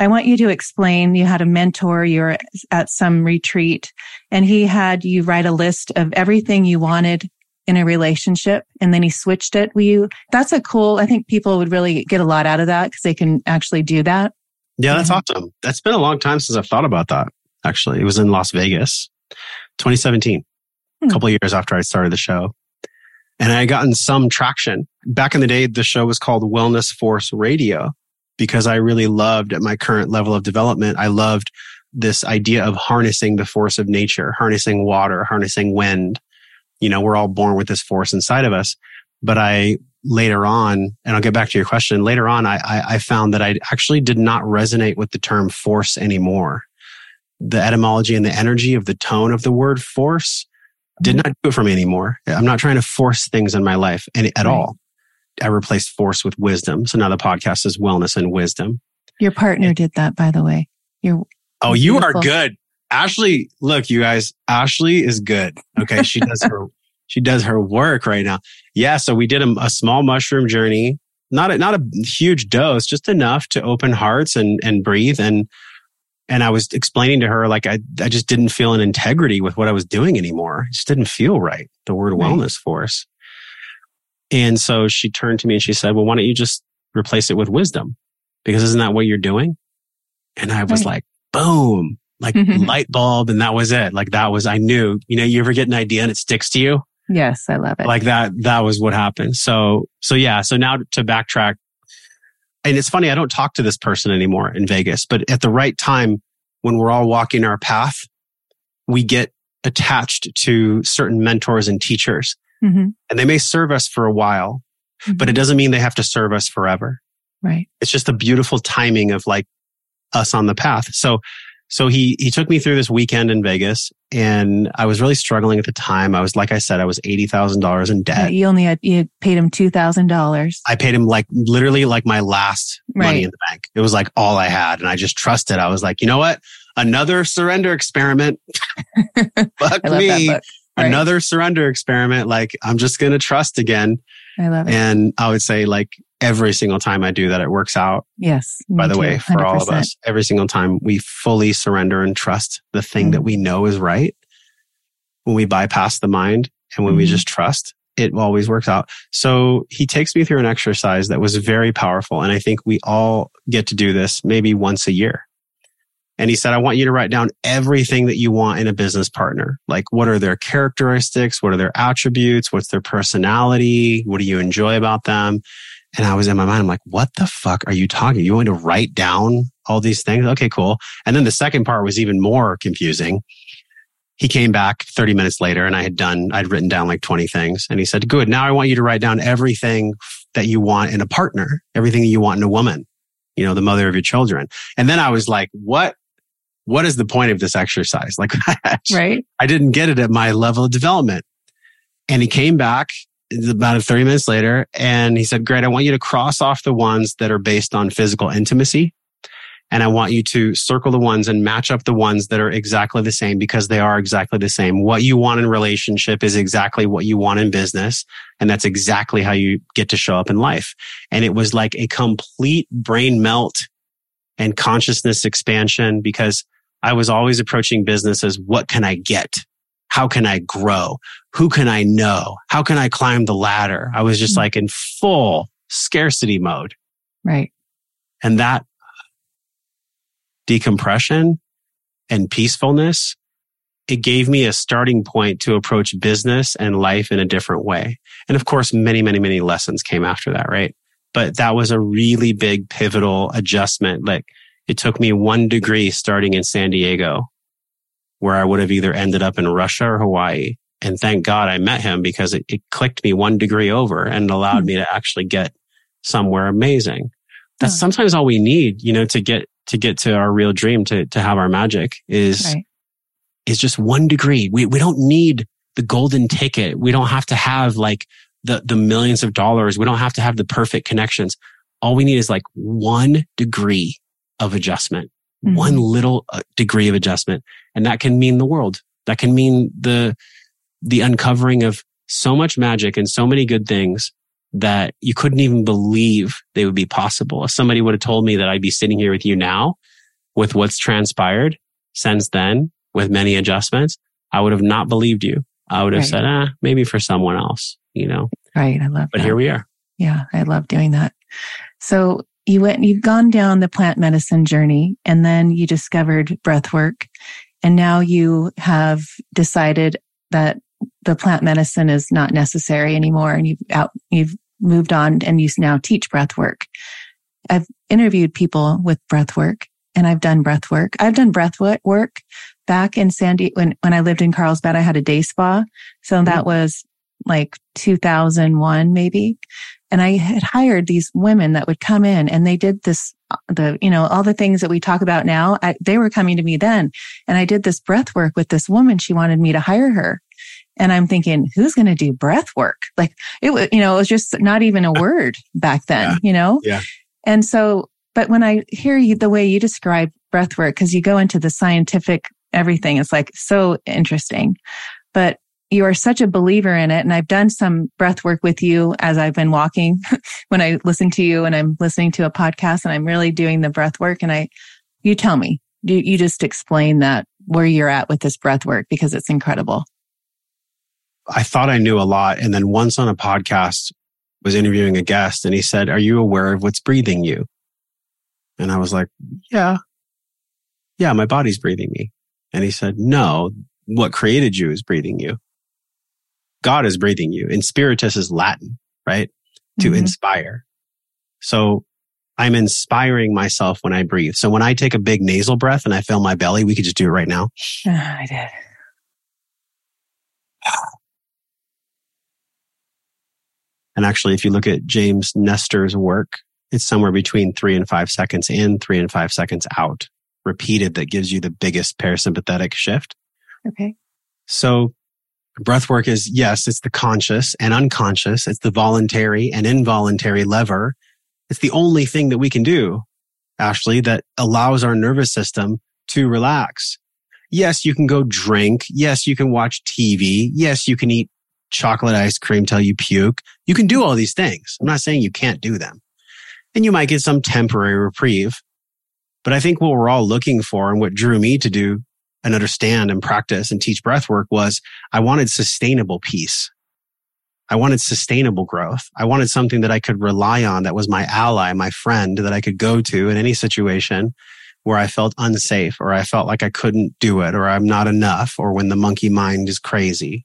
I want you to explain you had a mentor, you're at some retreat, and he had you write a list of everything you wanted in a relationship and then he switched it. Will you, that's a cool, I think people would really get a lot out of that because they can actually do that. Yeah, that's mm-hmm. awesome. That's been a long time since I've thought about that. Actually, it was in Las Vegas, 2017, hmm. a couple years after I started the show. And I had gotten some traction. Back in the day, the show was called Wellness Force Radio because I really loved at my current level of development. I loved this idea of harnessing the force of nature, harnessing water, harnessing wind, you know, we're all born with this force inside of us. But I later on, and I'll get back to your question later on, I, I, I found that I actually did not resonate with the term force anymore. The etymology and the energy of the tone of the word force did mm-hmm. not do it for me anymore. I'm not trying to force things in my life any, at right. all. I replaced force with wisdom. So now the podcast is wellness and wisdom. Your partner did that, by the way. You're oh, you are good. Ashley, look, you guys, Ashley is good. Okay. She does her, she does her work right now. Yeah. So we did a, a small mushroom journey, not a, not a huge dose, just enough to open hearts and, and breathe. And And I was explaining to her, like, I, I just didn't feel an integrity with what I was doing anymore. It just didn't feel right. The word right. wellness force. And so she turned to me and she said, well, why don't you just replace it with wisdom? Because isn't that what you're doing? And I was right. like, boom, like mm-hmm. light bulb. And that was it. Like that was, I knew, you know, you ever get an idea and it sticks to you? Yes, I love it. Like that, that was what happened. So, so yeah. So now to backtrack, and it's funny, I don't talk to this person anymore in Vegas, but at the right time, when we're all walking our path, we get attached to certain mentors and teachers. Mm-hmm. And they may serve us for a while, mm-hmm. but it doesn't mean they have to serve us forever. Right. It's just a beautiful timing of like us on the path. So so he, he took me through this weekend in Vegas and I was really struggling at the time. I was, like I said, I was $80,000 in debt. You only had, you paid him $2,000. I paid him like literally like my last right. money in the bank. It was like all I had. And I just trusted. I was like, you know what? Another surrender experiment. Fuck me. Right. Another surrender experiment. Like I'm just going to trust again. I love it. And I would say like every single time I do that, it works out. Yes. By the too, way, for 100%. all of us, every single time we fully surrender and trust the thing mm that we know is right. When we bypass the mind and when mm we mm-hmm. just trust, it always works out. So he takes me through an exercise that was very powerful. And I think we all get to do this maybe once a year. And he said, I want you to write down everything that you want in a business partner. Like, what are their characteristics? What are their attributes? What's their personality? What do you enjoy about them? And I was in my mind, I'm like, what the fuck are you talking? You want to write down all these things? Okay, cool. And then the second part was even more confusing. He came back 30 minutes later and I had done, I'd written down like 20 things. And he said, good. Now I want you to write down everything that you want in a partner, everything you want in a woman, you know, the mother of your children. And then I was like, what? What is the point of this exercise? Like, right. I didn't get it at my level of development. And he came back about 30 minutes later. And he said, great. I want you to cross off the ones that are based on physical intimacy. And I want you to circle the ones and match up the ones that are exactly the same because they are exactly the same. What you want in relationship is exactly what you want in business. And that's exactly how you get to show up in life. And it was like a complete brain melt and consciousness expansion because I was always approaching business as what can I get? How can I grow? Who can I know? How can I climb the ladder? I was just mm-hmm. like in full scarcity mode. Right. And that decompression and peacefulness, it gave me a starting point to approach business and life in a different way. And of course, many, many, many lessons came after that, right? But that was a really big pivotal adjustment. Like it took me one degree starting in San Diego where I would have either ended up in Russia or Hawaii. And thank God I met him because it, it clicked me one degree over and allowed mm-hmm. me to actually get somewhere amazing. That's oh. sometimes all we need, you know, to get, to get to our real dream, to, to have our magic is, right. is just one degree. We, we don't need the golden ticket. We don't have to have like the, the millions of dollars. We don't have to have the perfect connections. All we need is like one degree of adjustment mm-hmm. one little uh, degree of adjustment. And that can mean the world. That can mean the, the uncovering of so much magic and so many good things that you couldn't even believe they would be possible. If somebody would have told me that I'd be sitting here with you now with what's transpired since then with many adjustments, I would have not believed you. I would have right. said, ah, maybe for someone else, you know? Right. I love But that. here we are. Yeah. I love doing that. So you went, you've gone down the plant medicine journey and then you discovered breath work. And now you have decided that the plant medicine is not necessary anymore and you've out, you've moved on and you now teach breath work. I've interviewed people with breath work and I've done breath work. I've done breath work back in Sandy when, when I lived in Carlsbad. I had a day spa. So mm-hmm. that was like 2001 maybe. And I had hired these women that would come in and they did this, uh, the, you know, all the things that we talk about now. I, they were coming to me then and I did this breath work with this woman. She wanted me to hire her. And I'm thinking, who's going to do breath work? Like it was, you know, it was just not even a word back then, yeah. you know? Yeah. And so, but when I hear you, the way you describe breath work, cause you go into the scientific everything, it's like so interesting. But you are such a believer in it. And I've done some breath work with you as I've been walking when I listen to you and I'm listening to a podcast and I'm really doing the breath work. And I, you tell me, You, you just explain that where you're at with this breath work because it's incredible. I thought I knew a lot. And then once on a podcast was interviewing a guest and he said, are you aware of what's breathing you? And I was like, yeah, yeah, my body's breathing me. And he said, no, what created you is breathing you. God is breathing you. And spiritus is Latin, right? To mm-hmm. inspire. So I'm inspiring myself when I breathe. So when I take a big nasal breath and I fill my belly, we could just do it right now. Oh, I did. And actually, if you look at James Nestor's work, it's somewhere between three and five seconds in, three and five seconds out, repeated that gives you the biggest parasympathetic shift. Okay. So breath work is yes, it's the conscious and unconscious. It's the voluntary and involuntary lever. It's the only thing that we can do, Ashley, that allows our nervous system to relax. Yes, you can go drink. Yes, you can watch TV. Yes, you can eat chocolate ice cream till you puke. You can do all these things. I'm not saying you can't do them. And you might get some temporary reprieve. But I think what we're all looking for and what drew me to do and understand and practice and teach breath work was I wanted sustainable peace. I wanted sustainable growth. I wanted something that I could rely on that was my ally, my friend that I could go to in any situation where I felt unsafe or I felt like I couldn't do it or I'm not enough or when the monkey mind is crazy.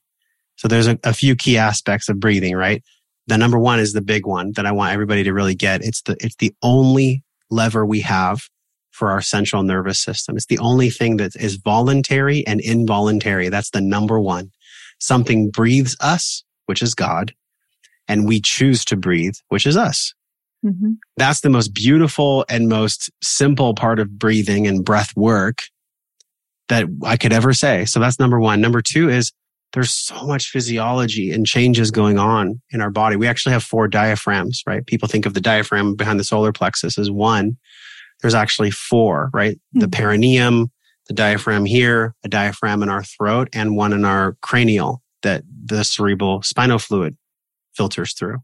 So there's a, a few key aspects of breathing, right? The number one is the big one that I want everybody to really get. It's the, it's the only lever we have for our central nervous system. It's the only thing that is voluntary and involuntary. That's the number one. Something breathes us, which is God, and we choose to breathe, which is us. Mm-hmm. That's the most beautiful and most simple part of breathing and breath work that I could ever say. So that's number one. Number two is there's so much physiology and changes going on in our body. We actually have four diaphragms, right? People think of the diaphragm behind the solar plexus as one there's actually four, right? Mm-hmm. The hmm. perineum, the diaphragm here, a diaphragm in our throat, and one in our cranial that the cerebral spinal fluid filters through.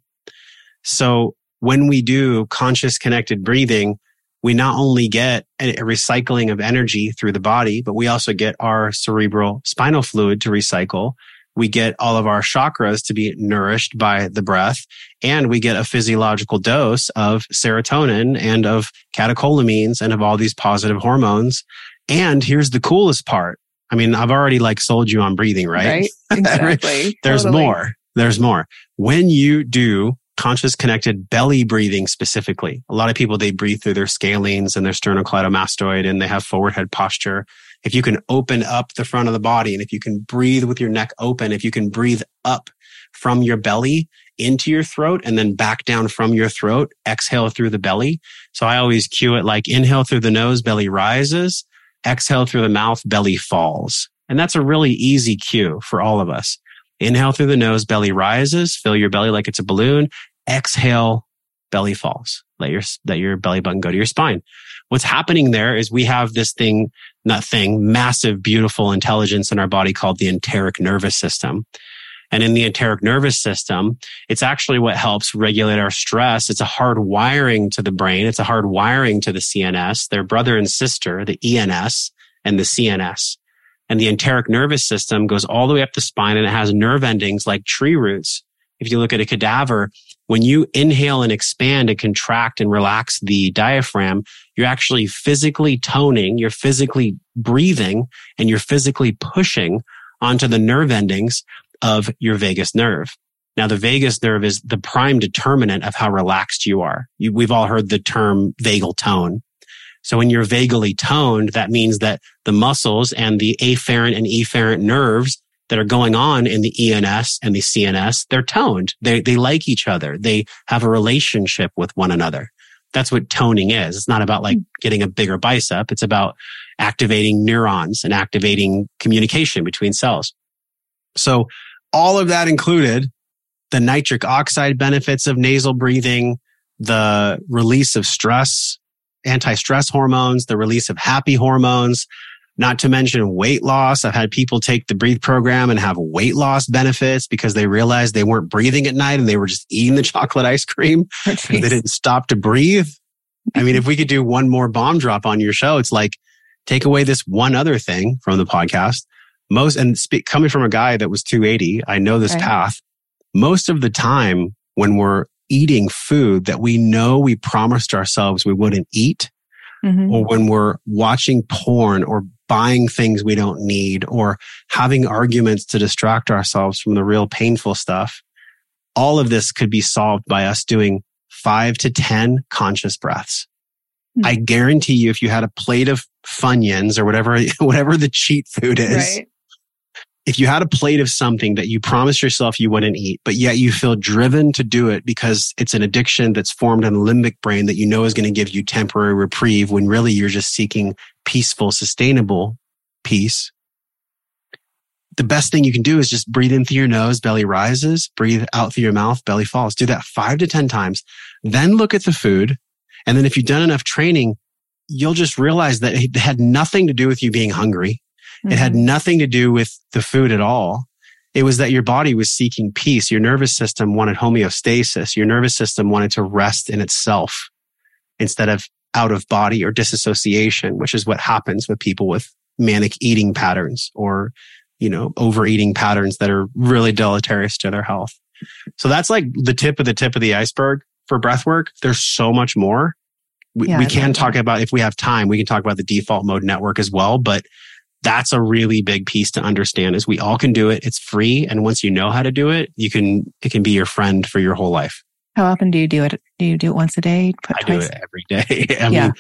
So when we do conscious connected breathing, we not only get a recycling of energy through the body, but we also get our cerebral spinal fluid to recycle we get all of our chakras to be nourished by the breath and we get a physiological dose of serotonin and of catecholamines and of all these positive hormones. And here's the coolest part. I mean, I've already like sold you on breathing, right? Right. Exactly. There's totally. more. There's more. When you do conscious connected belly breathing specifically, a lot of people, they breathe through their scalenes and their sternocleidomastoid and they have forward head posture if you can open up the front of the body and if you can breathe with your neck open, if you can breathe up from your belly into your throat and then back down from your throat, exhale through the belly. So I always cue it like inhale through the nose, belly rises, exhale through the mouth, belly falls. And that's a really easy cue for all of us. Inhale through the nose, belly rises, fill your belly like it's a balloon. Exhale, belly falls. Let your, let your belly button go to your spine. What's happening there is we have this thing, thing, massive, beautiful intelligence in our body called the enteric nervous system. And in the enteric nervous system, it's actually what helps regulate our stress. It's a hard wiring to the brain. It's a hard wiring to the CNS. They're brother and sister, the ENS and the CNS. And the enteric nervous system goes all the way up the spine and it has nerve endings like tree roots. If you look at a cadaver, when you inhale and expand and contract and relax the diaphragm, you're actually physically toning, you're physically breathing, and you're physically pushing onto the nerve endings of your vagus nerve. Now, the vagus nerve is the prime determinant of how relaxed you are. You, we've all heard the term vagal tone. So when you're vagally toned, that means that the muscles and the afferent and efferent nerves that are going on in the ENS and the CNS, they're toned. They, they like each other. They have a relationship with one another. That's what toning is. It's not about like hmm. getting a bigger bicep. It's about activating neurons and activating communication between cells. So all of that included the nitric oxide benefits of nasal breathing, the release of stress, anti-stress hormones, the release of happy hormones, not to mention weight loss. I've had people take the breathe program and have weight loss benefits because they realized they weren't breathing at night and they were just eating the chocolate ice cream. Oh, they didn't stop to breathe. I mean, if we could do one more bomb drop on your show, it's like take away this one other thing from the podcast. Most and speak, coming from a guy that was 280, I know this path. Most of the time when we're eating food that we know we promised ourselves we wouldn't eat, mm-hmm. or when we're watching porn or buying things we don't need or having arguments to distract ourselves from the real painful stuff. All of this could be solved by us doing five to 10 conscious breaths. Mm-hmm. I guarantee you, if you had a plate of Funyuns or whatever, whatever the cheat food is, right if you had a plate of something that you promised yourself you wouldn't eat, but yet you feel driven to do it because it's an addiction that's formed in the limbic brain that you know is going to give you temporary reprieve when really you're just seeking peaceful, sustainable peace. The best thing you can do is just breathe in through your nose, belly rises, breathe out through your mouth, belly falls. Do that five to 10 times. Then look at the food. And then if you've done enough training, you'll just realize that it had nothing to do with you being hungry. Mm-hmm. It had mm-hmm. nothing to do with the food at all. It was that your body was seeking peace. Your nervous system wanted homeostasis. Your nervous system wanted to rest in itself instead of out of body or disassociation, which is what happens with people with manic eating patterns or, you know, overeating patterns that are really deleterious to their health. So that's like the tip of the tip of the iceberg for breath work. There's so much more. We, yeah, we can talk about, if we have time, we can talk about the default mode network as well. But that's a really big piece to understand is we all can do it. It's free. And once you know how to do it, you can, it can be your friend for your whole life. How often do you do it? Do you do it once a day? I do it every day. I yeah. mean,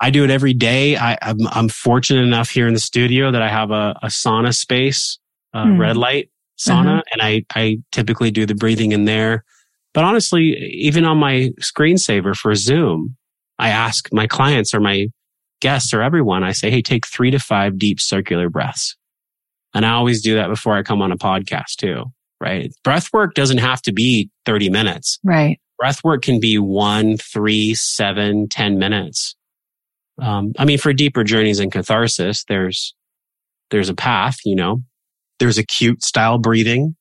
I do it every day. I, am I'm, I'm fortunate enough here in the studio that I have a, a sauna space, a hmm. red light sauna, uh-huh. and I, I typically do the breathing in there. But honestly, even on my screensaver for Zoom, I ask my clients or my guests or everyone, I say, Hey, take three to five deep circular breaths. And I always do that before I come on a podcast too, right? Breath work doesn't have to be 30 minutes. Right. Breath work can be one, three, seven, ten minutes. Um, I mean, for deeper journeys and catharsis, there's, there's a path, you know, there's acute style breathing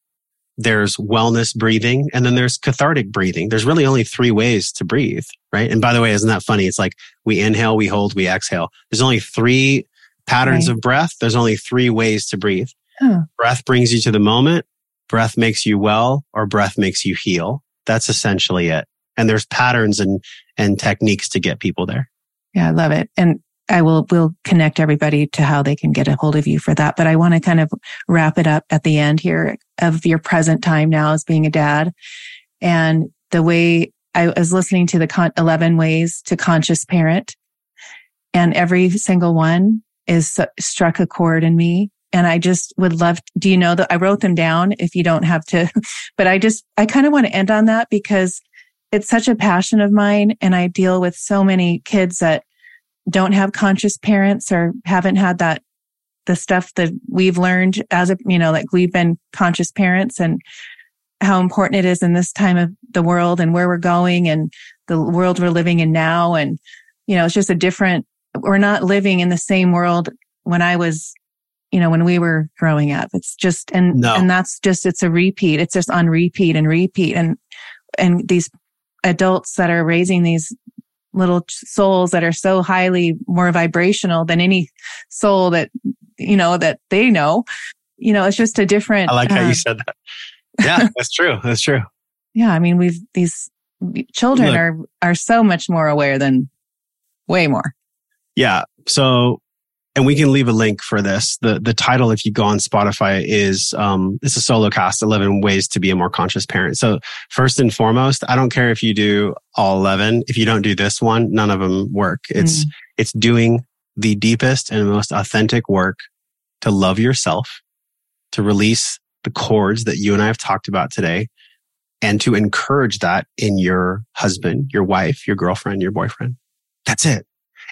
there's wellness breathing, and then there's cathartic breathing. There's really only three ways to breathe, right? And by the way, isn't that funny? It's like we inhale, we hold, we exhale. There's only three patterns right. of breath. There's only three ways to breathe. Huh. Breath brings you to the moment. Breath makes you well or breath makes you heal. That's essentially it. And there's patterns and, and techniques to get people there. Yeah, I love it. And I will will connect everybody to how they can get a hold of you for that. But I want to kind of wrap it up at the end here of your present time now as being a dad and the way I was listening to the con- 11 ways to conscious parent and every single one is uh, struck a chord in me. And I just would love, do you know that I wrote them down if you don't have to, but I just, I kind of want to end on that because it's such a passion of mine. And I deal with so many kids that don't have conscious parents or haven't had that the stuff that we've learned as a you know like we've been conscious parents and how important it is in this time of the world and where we're going and the world we're living in now and you know it's just a different we're not living in the same world when i was you know when we were growing up it's just and no. and that's just it's a repeat it's just on repeat and repeat and and these adults that are raising these little souls that are so highly more vibrational than any soul that, you know, that they know. You know, it's just a different. I like how you uh, said that. Yeah, that's true. That's true. Yeah. I mean, we've, these children Look, are, are so much more aware than way more. Yeah. So and we can leave a link for this. The the title, if you go on Spotify, is um, it's a solo cast, eleven ways to be a more conscious parent. So first and foremost, I don't care if you do all eleven. If you don't do this one, none of them work. It's mm. it's doing the deepest and most authentic work to love yourself, to release the cords that you and I have talked about today, and to encourage that in your husband, your wife, your girlfriend, your boyfriend. That's it.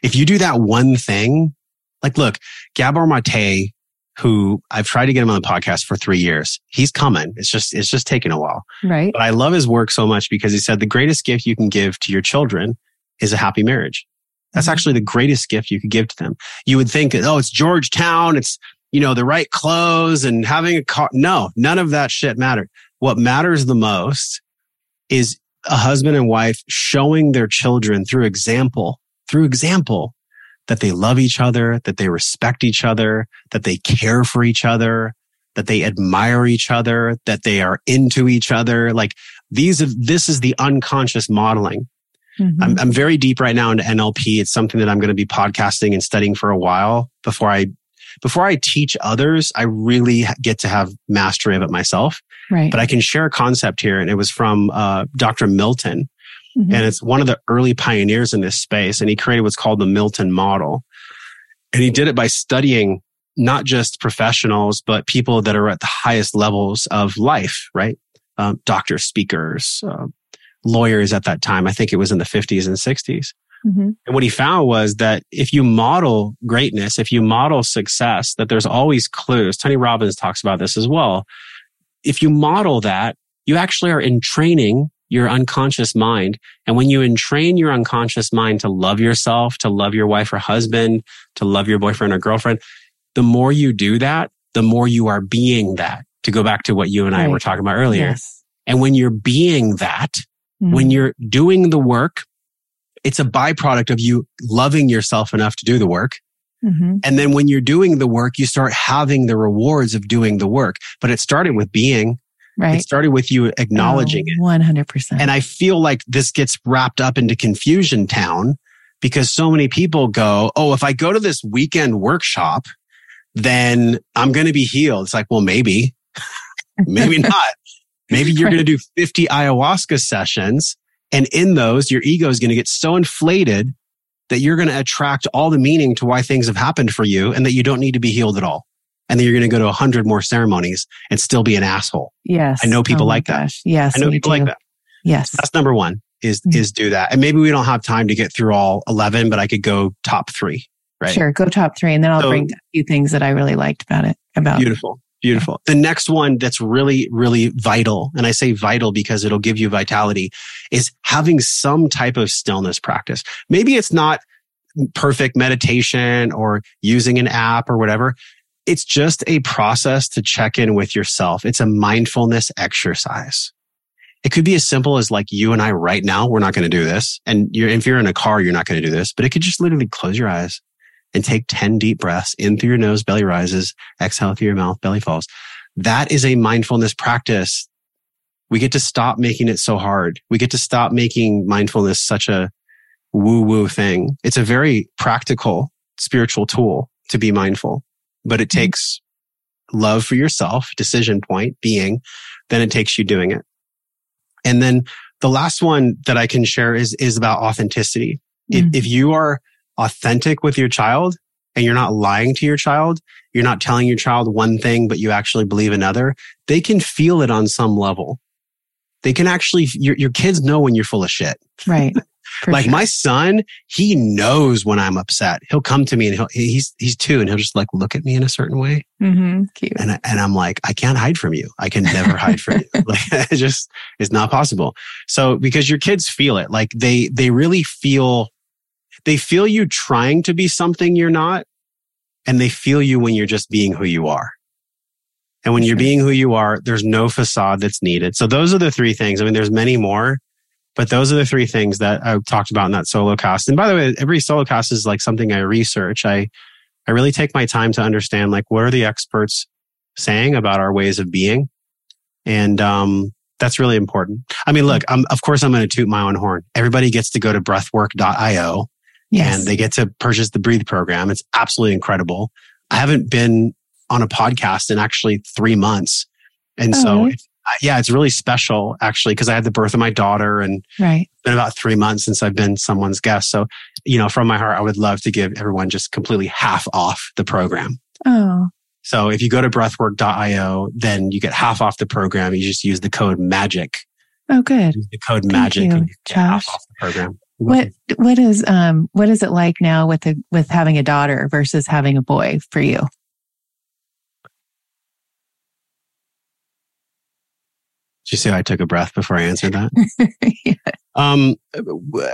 If you do that one thing, like, look, Gabor Mate, who I've tried to get him on the podcast for three years. He's coming. It's just, it's just taking a while. Right. But I love his work so much because he said the greatest gift you can give to your children is a happy marriage. That's mm-hmm. actually the greatest gift you could give to them. You would think, oh, it's Georgetown. It's, you know, the right clothes and having a car. No, none of that shit mattered. What matters the most is a husband and wife showing their children through example, through example that they love each other, that they respect each other, that they care for each other, that they admire each other, that they are into each other. Like these, of this is the unconscious modeling. Mm-hmm. I'm, I'm very deep right now into NLP. It's something that I'm going to be podcasting and studying for a while before I, before I teach others. I really get to have mastery of it myself. Right. But I can share a concept here. And it was from, uh, Dr. Milton. Mm-hmm. And it's one of the early pioneers in this space. And he created what's called the Milton model. And he did it by studying not just professionals, but people that are at the highest levels of life, right? Um, doctors, speakers, uh, lawyers at that time. I think it was in the 50s and 60s. Mm-hmm. And what he found was that if you model greatness, if you model success, that there's always clues. Tony Robbins talks about this as well. If you model that, you actually are entraining your unconscious mind. And when you entrain your unconscious mind to love yourself, to love your wife or husband, to love your boyfriend or girlfriend, the more you do that, the more you are being that to go back to what you and I were talking about earlier. Yes. And when you're being that, mm-hmm. when you're doing the work, it's a byproduct of you loving yourself enough to do the work. Mm-hmm. And then when you're doing the work, you start having the rewards of doing the work. But it started with being Right. It started with you acknowledging oh, it. 100%. And I feel like this gets wrapped up into confusion town because so many people go, Oh, if I go to this weekend workshop, then I'm going to be healed. It's like, well, maybe, maybe not. Maybe you're right. going to do 50 ayahuasca sessions. And in those, your ego is going to get so inflated that you're going to attract all the meaning to why things have happened for you and that you don't need to be healed at all and then you're going to go to a hundred more ceremonies and still be an asshole. Yes. I know people oh like gosh. that. Yes. I know people do. like that. Yes. That's number one is, mm-hmm. is do that. And maybe we don't have time to get through all 11, but I could go top three. Right. Sure. Go top three. And then I'll so, bring a few things that I really liked about it. About beautiful. Beautiful. The next one that's really, really vital, and I say vital because it'll give you vitality, is having some type of stillness practice. Maybe it's not perfect meditation or using an app or whatever, it's just a process to check in with yourself. It's a mindfulness exercise. It could be as simple as like you and I right now, we're not going to do this. And you're, if you're in a car, you're not going to do this, but it could just literally close your eyes and take 10 deep breaths in through your nose, belly rises, exhale through your mouth, belly falls. That is a mindfulness practice. We get to stop making it so hard. We get to stop making mindfulness such a woo woo thing. It's a very practical spiritual tool to be mindful but it mm-hmm. takes love for yourself, decision point being, then it takes you doing it. And then the last one that I can share is, is about authenticity. Mm-hmm. If, if you are authentic with your child and you're not lying to your child, you're not telling your child one thing, but you actually believe another, they can feel it on some level. They can actually, your, your kids know when you're full of shit. Right. like sure. my son, he knows when I'm upset. He'll come to me and he'll, he's, he's two and he'll just like look at me in a certain way. Mm-hmm. Cute. And, and I'm like, I can't hide from you. I can never hide from you. Like it just is not possible. So because your kids feel it, like they, they really feel, they feel you trying to be something you're not. And they feel you when you're just being who you are. And when you're being who you are, there's no facade that's needed. So those are the three things. I mean, there's many more, but those are the three things that I talked about in that solo cast. And by the way, every solo cast is like something I research. I, I really take my time to understand like what are the experts saying about our ways of being. And, um, that's really important. I mean, look, I'm, of course I'm going to toot my own horn. Everybody gets to go to breathwork.io yes. and they get to purchase the breathe program. It's absolutely incredible. I haven't been on a podcast in actually three months. And oh, so really? Yeah, it's really special actually because I had the birth of my daughter and right. been about three months since I've been someone's guest. So, you know, from my heart, I would love to give everyone just completely half off the program. Oh. So if you go to breathwork.io, then you get half off the program. You just use the code magic. Oh, good. Use the code Thank magic you, and you half off the program. What what is um what is it like now with a with having a daughter versus having a boy for you? Did you see I took a breath before I answered that? yeah. Um,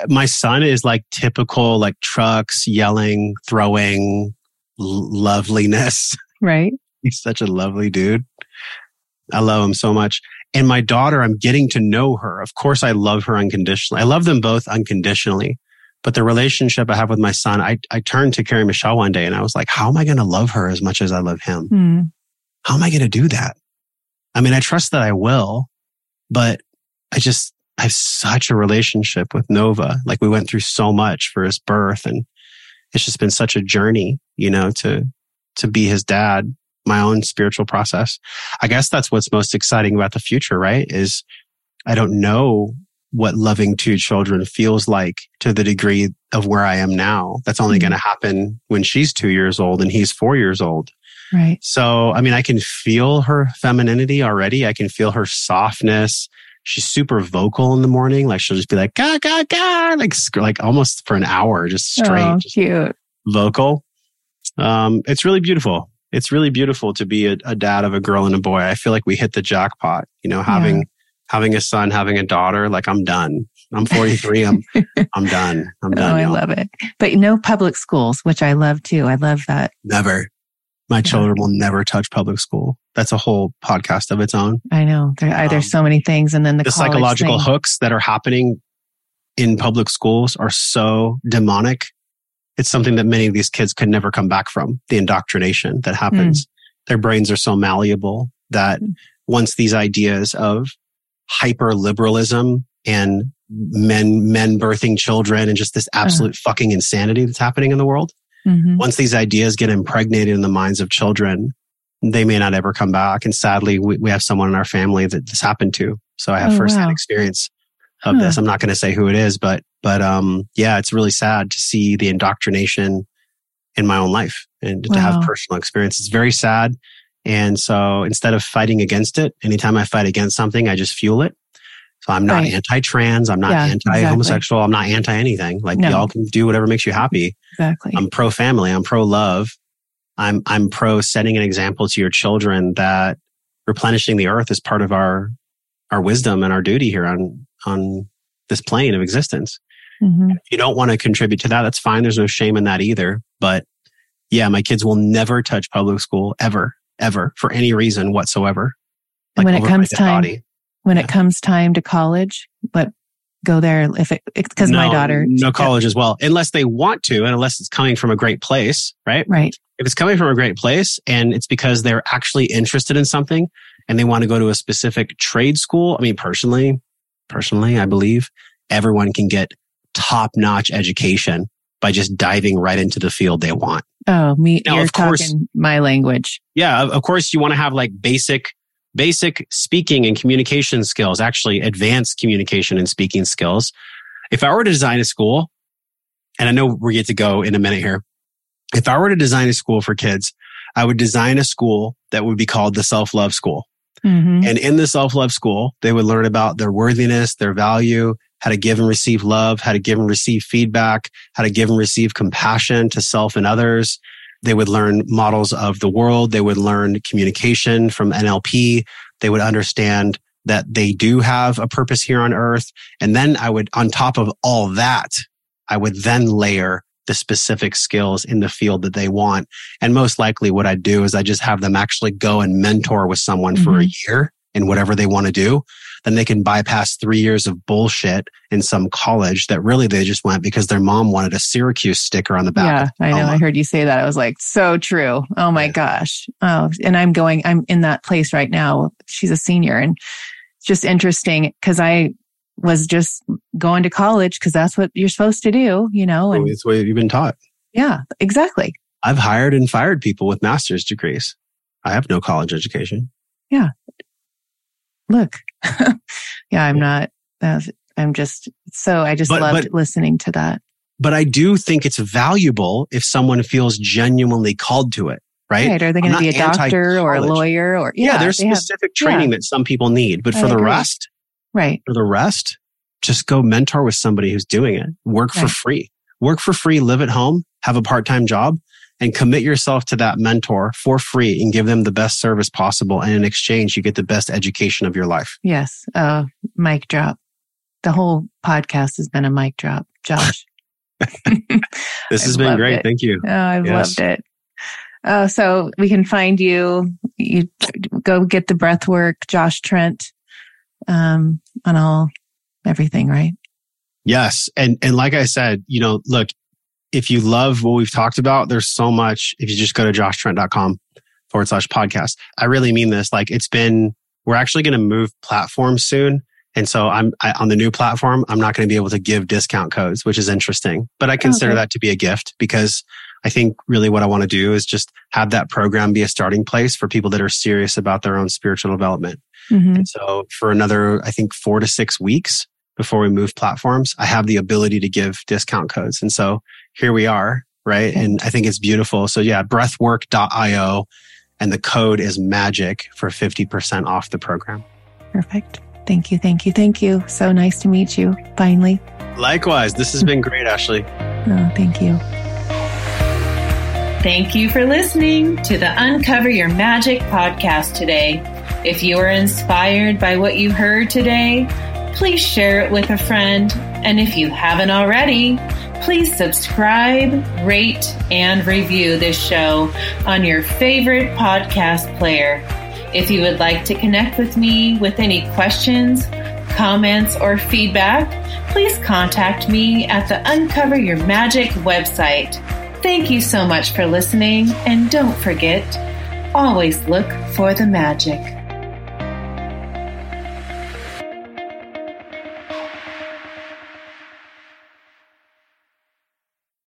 my son is like typical, like trucks, yelling, throwing, loveliness. Right. He's such a lovely dude. I love him so much. And my daughter, I'm getting to know her. Of course, I love her unconditionally. I love them both unconditionally, But the relationship I have with my son, I, I turned to Carrie Michelle one day and I was like, how am I going to love her as much as I love him? Hmm. How am I going to do that? I mean, I trust that I will, but I just, I have such a relationship with Nova. Like we went through so much for his birth and it's just been such a journey, you know, to, to be his dad, my own spiritual process. I guess that's what's most exciting about the future, right? Is I don't know what loving two children feels like to the degree of where I am now. That's only Mm-hmm. going to happen when she's two years old and he's four years old. Right. So, I mean, I can feel her femininity already. I can feel her softness. She's super vocal in the morning. Like she'll just be like, ga, ga, ga, like, like almost for an hour, just straight, Oh, cute. vocal. Um, it's really beautiful. It's really beautiful to be a, a dad of a girl and a boy. I feel like we hit the jackpot, you know, having, having a son, having a daughter. Like I'm done. I'm 43. I'm, I'm done. I'm Oh, done. I y'all. love it. But no public schools, which I love too. I love that. Never. My children will never touch public school. That's a whole podcast of its own. I know there, Um, there's so many things. And then the, the psychological thing. hooks that are happening in public schools are so demonic. It's something that many of these kids could never come back from the indoctrination that happens. Their brains are so malleable that Mm. once these ideas of hyper liberalism and men, men birthing children and just this absolute fucking insanity that's happening in the world, Mhm. once these ideas get impregnated in the minds of children, they may not ever come back. And sadly, we, we have someone in our family that this happened to. So I have Oh, firsthand wow. experience of Huh. this. I'm not going to say who it is, but, but, um, yeah, it's really sad to see the indoctrination in my own life and to have personal experience. It's very sad. And so instead of fighting against it, anytime I fight against something, I just fuel it. So I'm not Right. anti-trans. I'm not Yeah, anti-homosexual. I'm not anti anything. Like No. y'all can do whatever makes you happy. Exactly. I'm pro family. I'm pro love. I'm, I'm pro setting an example to your children that replenishing the earth is part of our, our wisdom and our duty here on, on this plane of existence. Mhm. If you don't want to contribute to that, that's fine. There's no shame in that either. But yeah, my kids will never touch public school ever, ever for any reason whatsoever. And when it comes time- body. When Yeah. it comes time to college, but go there if it, because my No, daughter, no college as well, unless they want to, and unless it's coming from a great place, right? right. if it's coming from a great place and it's because they're actually interested in something and they want to go to a specific trade school. I mean, personally, personally, I believe everyone can get top notch education by just diving right into the field they want. Oh, me, Now, you're of course- talking my language. Yeah. Of, of course, you want to have like basic, basic speaking and communication skills, actually advanced communication and speaking skills. If I were to design a school, and I know we get to go in a minute here. If I were to design a school for kids, I would design a school that would be called the self love school. hmm And in the self love school, they would learn about their worthiness, their value, how to give and receive love, how to give and receive feedback, how to give and receive compassion to self and others. They would learn models of the world. They would learn communication from NLP. They would understand that they do have a purpose here on earth. And then I would, on top of all that, I would then layer the specific skills in the field that they want. And most likely what I'd do is I just have them actually go and mentor with someone for a mm-hmm. year in whatever they want to do. Then they can bypass three years of bullshit in some college that really they just went because their mom wanted a Syracuse sticker on the back. Yeah, I know. I heard you say that. I was like, so true. Oh my Yeah. gosh. Oh, and I'm going, I'm in that place right now. She's a senior and it's just interesting because I was just going to college because that's what you're supposed to do, you know? And It's what you've been taught. yeah, exactly. I've hired and fired people with master's degrees. I have no college education. Yeah. Look, yeah, I'm not, I'm just, so I just But- loved but- listening to that. But I do think it's valuable if someone feels genuinely called to it, right? Right. Are they going to be a doctor or a lawyer or, Yeah, yeah, there's they have- specific training that some people need. But I for the rest, right. for the rest, just go mentor with somebody who's doing it. Work for free. Work for free, live at home, have a part-time job and commit yourself to that mentor for free and give them the best service possible. And in exchange, you get the best education of your life. Yes. Uh, mic drop. The whole podcast has been a mic drop, Josh. This has been great. it. Thank you. Oh, I've Yes. loved it. Oh, so we can find you. You go get the breath work, Josh Trent, um, on all everything, right? Yes. And, and like I said, you know, look, if you love what we've talked about, there's so much. If you just go to joshtrent.com forward slash podcast, I really mean this. Like it's been, we're actually going to move platforms soon. And so I'm I, on the new platform. I'm not going to be able to give discount codes, which is interesting, but I consider okay. that to be a gift because I think really what I want to do is just have that program be a starting place for people that are serious about their own spiritual development. Mm-hmm. And so for another, I think four to six weeks before we move platforms, I have the ability to give discount codes. And so here we are, right? And I think it's beautiful. So yeah, breathwork.io and the code is magic for 50% off the program. Perfect. Thank you. Thank you. Thank you. So nice to meet you finally. Likewise. This has been great, Ashley. Oh, thank you. Thank you for listening to the Uncover Your Magic podcast today. If you are inspired by what you heard today, please share it with a friend. And if you haven't already, please subscribe, rate, and review this show on your favorite podcast player. If you would like to connect with me with any questions, comments, or feedback, please contact me at the Uncover Your Magic website. Thank you so much for listening, and don't forget, always look for the magic.